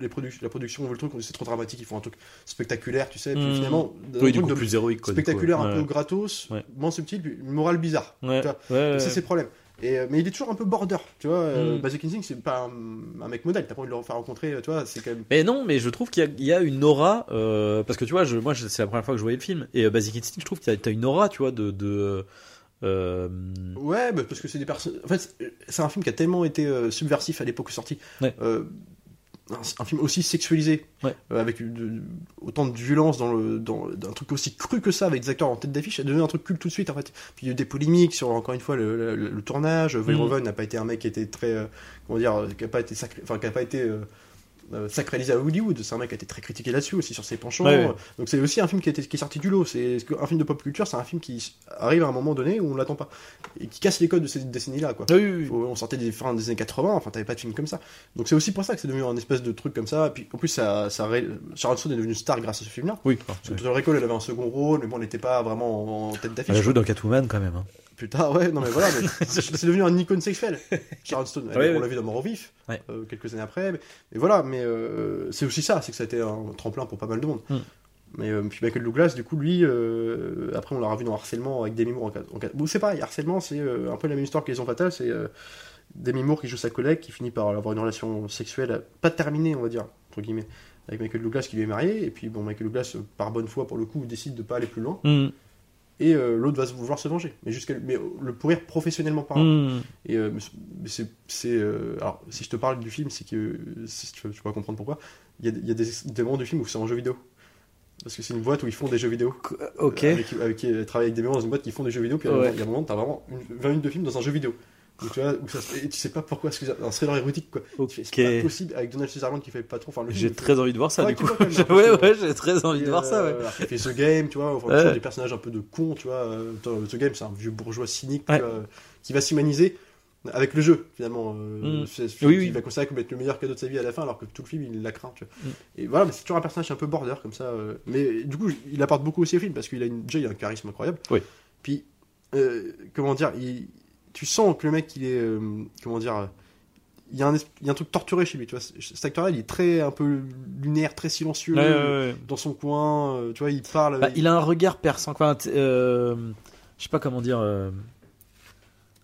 les produ- la production on veut le truc on dit c'est trop dramatique ils font un truc spectaculaire tu sais puis Mm. finalement un Oui, du truc coup, de plus héroïque, quoi. spectaculaire, un ouais. peu gratos, Ouais. moins subtil, puis une morale bizarre. C'est le problème. Et, euh, mais il est toujours un peu border, tu vois. Mm. Basic Instinct, c'est pas un, un mec modèle, t'as pas envie de le faire rencontrer, tu vois, c'est quand même. Mais non, mais je trouve qu'il y a- il y, a une aura euh, parce que tu vois, je, moi c'est la première fois que je voyais le film et euh, Basic Instinct, je trouve qu'il y a t'as une aura, tu vois, de, de euh, Ouais, bah, parce que c'est des personnes. En fait, c'est- un film qui a tellement été euh, subversif à l'époque où sorti. Ouais. Un, un film aussi sexualisé, Ouais. euh, avec de- autant de violence dans le dans, un truc aussi cru que ça, avec des acteurs en tête d'affiche, c'est devenu un truc culte tout de suite en fait. Puis il y a eu des polémiques sur encore une fois le, le- le tournage. Verhoeven n'a pas été un mec qui était très euh, comment dire, qui a pas été sacré, enfin qui a pas été euh, euh, sacralisé à Hollywood. C'est un mec qui a été très critiqué là-dessus aussi sur ses penchants. Ouais, ouais. Donc c'est aussi un film qui, a été- qui est sorti du lot. C'est un film de pop culture, c'est un film qui arrive à un moment donné où on l'attend pas et qui casse les codes de cette décennie-là, quoi. oui, oui, oui. Faut- on sortait des fins des années 80, enfin t'avais pas de film comme ça. Donc c'est aussi pour ça que c'est devenu un espèce de truc comme ça. Et puis en plus, ça, ça, Sharon Stone est devenue star grâce à ce film-là. Oui. Parce que Total Recall, elle avait un second rôle, mais bon, elle n'était pas vraiment en, tête d'affiche. Elle joue dans Catwoman quand même. hein. Plus tard, ouais, non mais voilà, *laughs* c'est devenu un icône sexuel. Sharon Stone, elle- Ouais, on ouais. l'a vu dans Mort au vif, Ouais. euh, quelques années après. Mais, mais voilà, mais euh, c'est aussi ça, c'est que ça a été un tremplin pour pas mal de monde. Mm. Mais euh, puis Michael Douglas, du coup, lui, après on l'a revu dans Harcèlement avec Demi Moore en, en Bon, c'est pareil, Harcèlement, c'est un peu la même histoire que Les Fatale, Fatales, c'est Demi Moore qui joue sa collègue, qui finit par avoir une relation sexuelle pas terminée, on va dire, entre guillemets, avec Michael Douglas qui lui est marié, et puis bon, Michael Douglas, par bonne foi pour le coup, décide de pas aller plus loin, Mm. Et euh, l'autre va vouloir se venger, mais, jusqu'à, mais euh, le pourrir professionnellement parlant. Mm. Et euh, c'est- euh, alors, si je te parle du film, c'est que si tu, tu vas comprendre pourquoi. Il y a, il y a des, des moments du film où c'est en jeu vidéo. Parce que c'est une boîte où ils font des jeux vidéo. Ok. Avec, avec qui elle travaille avec des mémoires dans une boîte qui font des jeux vidéo. Puis Ouais. il y a un moment, t'as vraiment une, 20 minutes de film dans un jeu vidéo. Donc, tu vois, où ça se fait- et tu sais pas pourquoi. C'est un thriller érotique, quoi. Tu fais, Ok. C'est pas possible avec Donald Sutherland qui fait pas trop. Enfin, film, J'ai il très envie de voir ça Ouais, du coup. vois, même, *laughs* ouais, ouais, j'ai très envie de voir ça. Ouais. euh, qu'il fait The Game, tu vois, enfin, Ouais. des personnages un peu de cons, tu vois. euh, The Game, c'est un vieux bourgeois cynique Ouais. vois, qui va s'humaniser avec le jeu, finalement. euh, Mm. Oui, il va considérer comme être le meilleur cadeau de sa vie à la fin, alors que tout le film, il la craint, tu vois. Mm. Et voilà, mais c'est toujours un personnage un peu border, comme ça. euh, mais du coup, il apporte beaucoup aussi au film, parce qu'il a une, déjà, il a un charisme incroyable. Oui. Puis, euh, comment dire, il- tu sens que le mec, il est, euh, comment dire, euh, il y, a un, es- il y a un truc torturé chez lui, tu vois. Cet acteur-là, il est très, un peu lunaire, très silencieux Ouais, ouais, ouais. dans son coin, euh, tu vois, il parle. Bah, il a un regard perçant. T- euh, je sais pas comment dire. euh,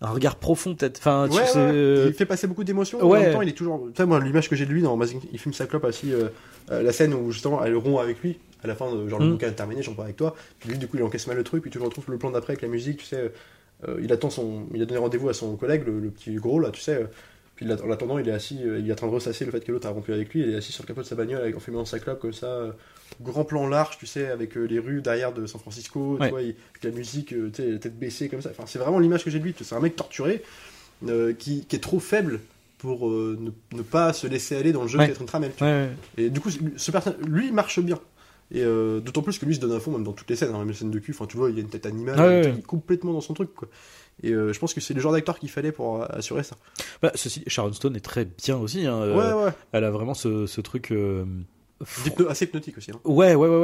un regard profond peut-être. Enfin, tu Ouais, sais, ouais, euh, il fait passer beaucoup d'émotions. En ouais. même temps, il est toujours. Tu sais, moi, l'image que j'ai de lui dans Amazing, il filme Cyclope aussi, euh, euh, la scène où justement elle rompt avec lui. À la fin, de, genre le Mm. bouquin est terminé, j'en parle avec toi. Puis lui, du coup, il encaisse mal le truc. Puis tu le retrouves le plan d'après avec la musique, tu sais. Euh, il attend son. Il a donné rendez-vous à son collègue, le, le petit gros là, tu sais. euh, puis en l'attendant, il est assis, euh, il est en train de ressasser le fait que l'autre a rompu avec lui. Il est assis sur le capot de sa bagnole avec, en fumant un cyclope comme ça. grand plan large, tu sais, avec les rues derrière de San Francisco, Ouais. tu vois, il- avec la musique, tu sais, la tête baissée comme ça. Enfin, c'est vraiment l'image que j'ai de lui. C'est un mec torturé euh, qui, qui est trop faible pour euh, ne, ne pas se laisser aller dans le jeu Ouais. ouais, ouais. Et du coup, ce lui, il marche bien. Et euh, d'autant plus que lui se donne à fond, même dans toutes les scènes, hein, même les scènes de cul. Enfin, tu vois, il y a une tête animale, ouais, il est complètement dans son truc, quoi. Et euh, je pense que c'est le genre d'acteur qu'il fallait pour euh, assurer ça. Bah, ceci, Sharon Stone est très bien aussi. hein, euh, ouais. Elle a vraiment ce, ce truc. Hypno- assez hypnotique aussi. Hein. Ouais, ouais, ouais,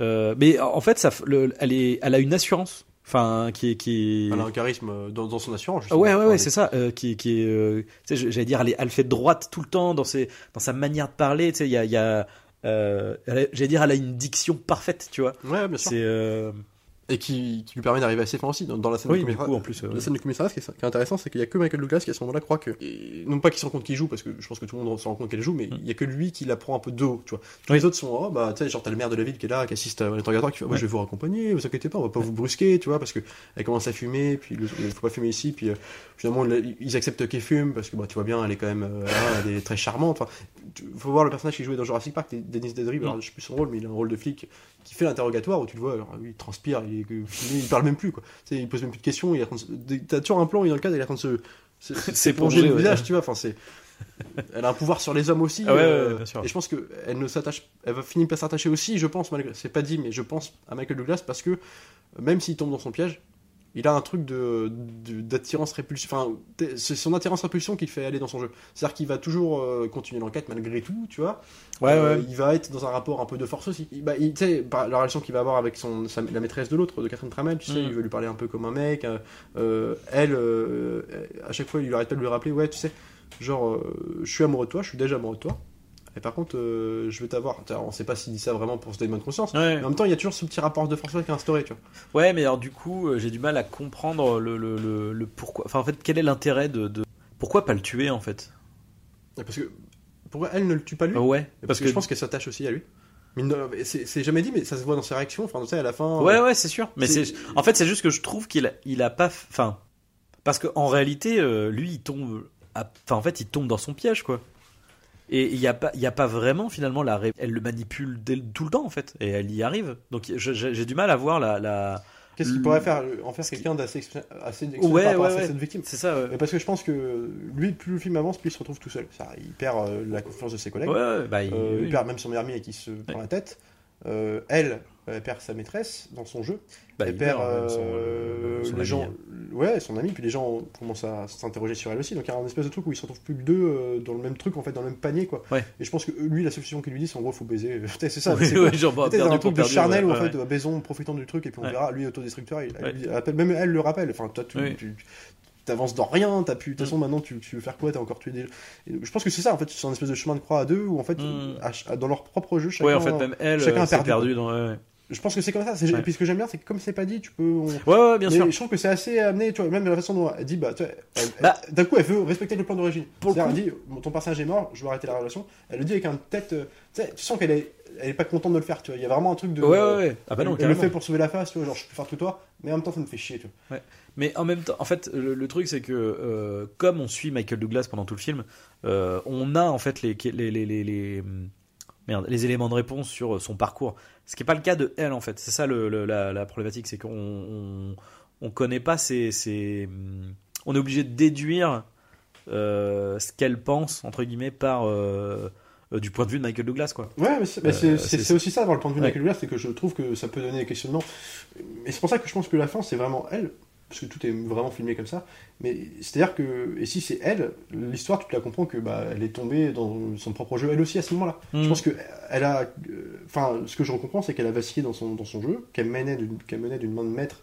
ouais. Mais en fait, ça, f- le- elle, est, elle a une assurance. Enfin, qui est. Qui est... Elle a un charisme dans, dans son assurance. Ah justement. Ouais, ouais, ouais, c'est ça. euh, qui, qui est, euh, j'allais dire, elle, est- elle fait droite tout le temps dans, ses, dans sa manière de parler. Tu sais, il y a, il y a euh, j'allais dire, elle a une diction parfaite, tu vois. Ouais, bien sûr. C'est, euh, Et qui, qui lui permet d'arriver assez fin aussi. Dans, dans la scène oui, du coup, en plus. euh, La scène du commissariat, ce qui est, ce qui est intéressant, c'est qu'il y a que Michael Douglas qui à ce moment-là croit que. et non pas qu'il se rend compte qu'il joue, parce que je pense que tout le monde se rend compte qu'elle joue, mais il y a que lui qui la prend un peu de haut, tu vois. Tous Oui. les autres sont, oh bah, tu sais, genre t'as le maire de la ville qui est là, qui assiste à l'interrogatoire, qui fait, moi Ouais. je vais vous raccompagner, vous inquiétez pas, on va pas vous brusquer, tu vois, parce que elle commence à fumer, puis il faut pas fumer ici, puis euh, finalement le- ils acceptent qu'elle fume, parce que bah, tu vois bien, elle est quand même euh, là, elle est très charmante. Enfin, faut voir le personnage qui jouait dans Jurassic Park, Dennis Nedry, alors je sais plus son rôle, mais il a un rôle de flic qui fait l'interrogatoire où tu le vois, alors, lui, il transpire, il, il parle même plus, quoi. Tu sais, il pose même plus de questions, il t'as toujours un plan, il est dans le cadre, il est en train de se, *laughs* S'éponger, le ouais. visage, tu vois, enfin c'est. Elle a un pouvoir sur les hommes aussi. Ah ouais, euh, ouais, bien sûr. Et je pense que elle ne s'attache, elle va finir par s'attacher aussi, je pense, malgré, c'est pas dit, mais je pense à Michael Douglas parce que même s'il tombe dans son piège, il a un truc de, d'attirance répulsion. Enfin, c'est son attirance répulsion qui le fait aller dans son jeu. C'est-à-dire qu'il va toujours euh, continuer l'enquête malgré tout, tu vois. Ouais, Euh, ouais. Il va être dans un rapport un peu de force aussi. Bah, tu sais, la relation qu'il va avoir avec son, sa- la maîtresse de l'autre, de Catherine Tramel, tu sais, Mm. il veut lui parler un peu comme un mec. euh, elle, à chaque fois, il lui arrête pas de lui rappeler, ouais, tu sais, genre, je suis amoureux de toi, je suis déjà amoureux de toi. Et par contre, euh, je veux t'avoir. On sait pas s'il dit ça vraiment pour se donner bonne conscience. Ouais. Mais en même temps, il y a toujours ce petit rapport de force qui est instauré, tu vois. Ouais, mais alors du coup, euh, j'ai du mal à comprendre le, le, le, le pourquoi. Enfin, en fait, quel est l'intérêt de, de. Pourquoi pas le tuer en fait? Parce que pourquoi elle ne le tue pas lui? Ouais, Parce que, je pense qu'elle s'attache aussi à lui. C'est jamais dit, mais ça se voit dans ses réactions. Enfin, tu sais, à la fin. Ouais, euh, ouais, c'est sûr. Mais c'est- en fait, c'est juste que je trouve qu'il a, il a pas, f- enfin, parce qu'en réalité, lui, il tombe, à- enfin, en fait, il tombe dans son piège, quoi. Et il y a pas, y a pas vraiment finalement la, ré- elle le manipule tout le temps en fait, et elle y arrive. Donc j'ai du mal à voir la, la... Qu'est-ce qu'il pourrait faire euh, En faire quelqu'un d'assez assez Ouais, par rapport ouais, à ouais. cette victime. c'est ça. Parce que je pense que lui, plus le film avance, plus il se retrouve tout seul. Il perd euh, la confiance de ses collègues. ouais, ouais, bah, il- Euh. Il perd même son meilleur ami et qui se prend la tête. Euh, elle, elle perd sa maîtresse dans son jeu. Bah, elle il perd meurt, même, son- euh, son les ami, gens, hein. ouais, son ami. Puis les gens commencent à s'interroger sur elle aussi. Donc il y a un espèce de truc où ils se retrouvent plus que deux euh, dans le même truc, en fait, dans le même panier, quoi. Ouais. Et je pense que euh, lui, la solution qu'il lui dit, c'est en gros, faut baiser. *laughs* C'est ça. C'est ouais, genre, bah, perdu un truc de charnel ouais, où en fait, euh, baisons, profitons du truc et puis on verra. Lui, autodestructeur, il, appelle- même elle le rappelle. Enfin, toi, tu, Oui. tu- t'avances dans rien. T'as pu, de toute Mm. façon, maintenant, tu, tu veux faire quoi? T'as encore tué des. Et je pense que c'est ça, en fait, c'est un espèce de chemin de croix à deux où en fait, Mm. à dans leur propre jeu, chacun. Ouais, en fait, même elle, chacun euh, a perdu, perdu dans. Ouais, ouais. Je pense que c'est comme ça. Ouais. Et puis ce que j'aime bien, c'est que comme c'est pas dit, tu peux. on- ouais, ouais, bien mais sûr. je trouve que c'est assez amené, tu vois, même de la façon dont elle dit, bah, Bah. d'un coup, elle veut respecter le plan d'origine. Pour le C'est-à-dire, Elle dit, ton personnage est mort, je veux arrêter la relation. Elle le dit avec un tête, euh, tu sens qu'elle est, elle est pas contente de le faire, tu vois. Il y a vraiment un truc de. Ouais, ouais, ouais. Ah bah non, elle, le fait pour sauver la face, tu vois, genre je peux faire tout toi, mais en même temps ça me fait chier, tu vois. Mais en même temps, en fait, le, le truc c'est que euh, comme on suit Michael Douglas pendant tout le film, euh, on a en fait les les, les, les, merde, les éléments de réponse sur son parcours. Ce qui n'est pas le cas de elle en fait. C'est ça le, le- la, la problématique, c'est qu'on on, on connaît pas ses, ses- hum, on est obligé de déduire euh, ce qu'elle pense entre guillemets par euh, euh, du point de vue de Michael Douglas quoi. Ouais, mais c'est Euh, aussi ça, dans le point de vue de. Michael Douglas, c'est que je trouve que ça peut donner des questionnements. Et c'est pour ça que je pense que la fin, c'est vraiment elle, parce que tout est vraiment filmé comme ça. Mais c'est-à-dire que, et si c'est elle, l'histoire, tu te la comprends que bah, elle est tombée dans son propre jeu, elle aussi, à ce moment-là. Je Mm. pense que elle a. euh, Enfin, ce que je comprends, c'est qu'elle a vacillé dans son, dans son jeu, qu'elle menait d'une qu'elle menait d'une main de maître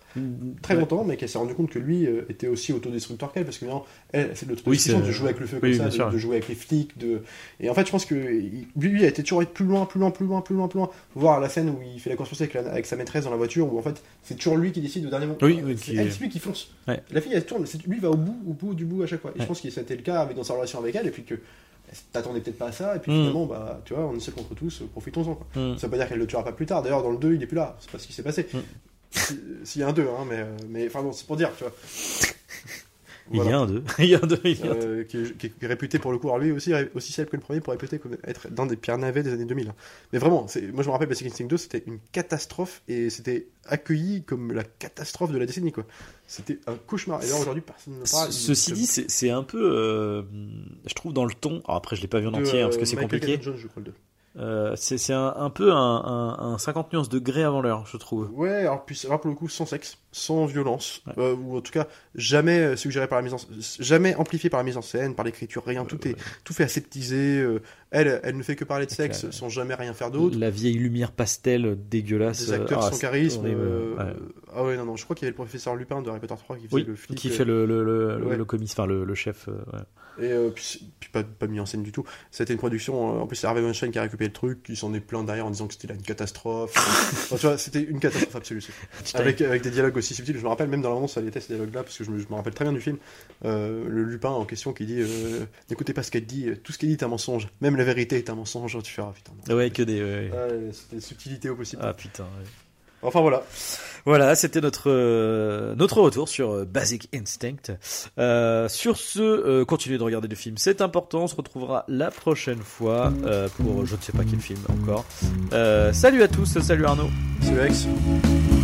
très Ouais. longtemps, mais qu'elle s'est rendu compte que lui euh, était aussi autodestructeur qu'elle, parce que maintenant, elle, c'est le truc Oui, c'est- de jouer avec le feu comme oui, ça, de, jouer avec les flics, de. Et en fait, je pense que lui, lui, a été toujours être plus loin, plus loin, plus loin, plus loin, plus loin. Faut voir la scène où il fait la course avec, la- avec sa maîtresse dans la voiture, où en fait, c'est toujours lui qui décide au dernier moment. Oui, c'est lui qui fonce. Ouais. La fille, elle tourne, lui, va au bout, au bout du bout à chaque fois. Et Ouais. je pense que c'était le cas avec, dans sa relation avec elle, et puis que t'attendais peut-être pas à ça, et puis Mm. finalement, bah, tu vois, on est seul contre tous, profitons-en. quoi. Mm. Ça veut pas dire qu'elle le tuera pas plus tard. D'ailleurs, dans le 2, il est plus là. C'est pas ce qui s'est passé. Mm. Si- S'il y a un 2, hein, mais, euh, mais enfin bon, c'est pour dire, tu vois. Il y Voilà. a un deux. *laughs* Il y a un deux. il y a un deux. Euh, qui, est, qui est réputé pour le coup, alors lui aussi, aussi célèbre que le premier pour réputer comme être d'un des pires navets des années 2000. Mais vraiment, moi je me rappelle Basic Instinct 2, c'était une catastrophe et c'était accueilli comme la catastrophe de la décennie quoi. C'était un cauchemar. Et là aujourd'hui, personne ne parle. Ce- Ceci dit, c'est un peu, euh, je trouve, dans le ton. Alors après, je l'ai pas vu en entier hein, parce que c'est compliqué. Jones, je crois, le 2. Euh, c'est un, un peu un, un, un 50 nuances degrés avant l'heure, je trouve. Ouais, alors, puis, alors pour le coup, sans sexe, sans violence, Ouais. euh, ou en tout cas, jamais euh, suggéré par la mise en jamais amplifié par la mise en scène, par l'écriture, rien, tout est, tout fait aseptisé, elle, elle ne fait que parler de sexe la- sans jamais rien faire d'autre. La vieille lumière pastel dégueulasse. Des acteurs ah, sans charisme. ouais. Ah ouais, non, non, je crois qu'il y avait le professeur Lupin de Harry Potter 3 qui faisait Oui, le flic. qui euh, fait le, le, le, ouais. enfin le, chef. euh, ouais. Et euh, puis, pas, pas mis en scène du tout. C'était une production, en plus c'est Harvey Weinstein qui a récupéré le truc, qui s'en est plein derrière en disant que c'était là une catastrophe. *laughs* Enfin, tu vois, c'était une catastrophe absolue. *laughs* avec, avec des dialogues aussi subtils. Je me rappelle même dans l'annonce, ça était ces dialogues-là, parce que je me, je me rappelle très bien du film. Euh, le Lupin en question qui dit euh, N'écoutez pas ce qu'elle dit, tout ce qu'elle dit est un mensonge. Même la vérité est un mensonge. Tu fais, ah putain. non. Ouais, que des. ouais. Ouais, c'était une subtilité au possible. Ah putain. ouais. Enfin voilà. Voilà, c'était notre euh, notre retour sur euh, Basic Instinct. Euh, sur ce, continuez de regarder le film, c'est important. On se retrouvera la prochaine fois pour je ne sais pas quel film encore. Salut à tous, salut Arnaud. C'est le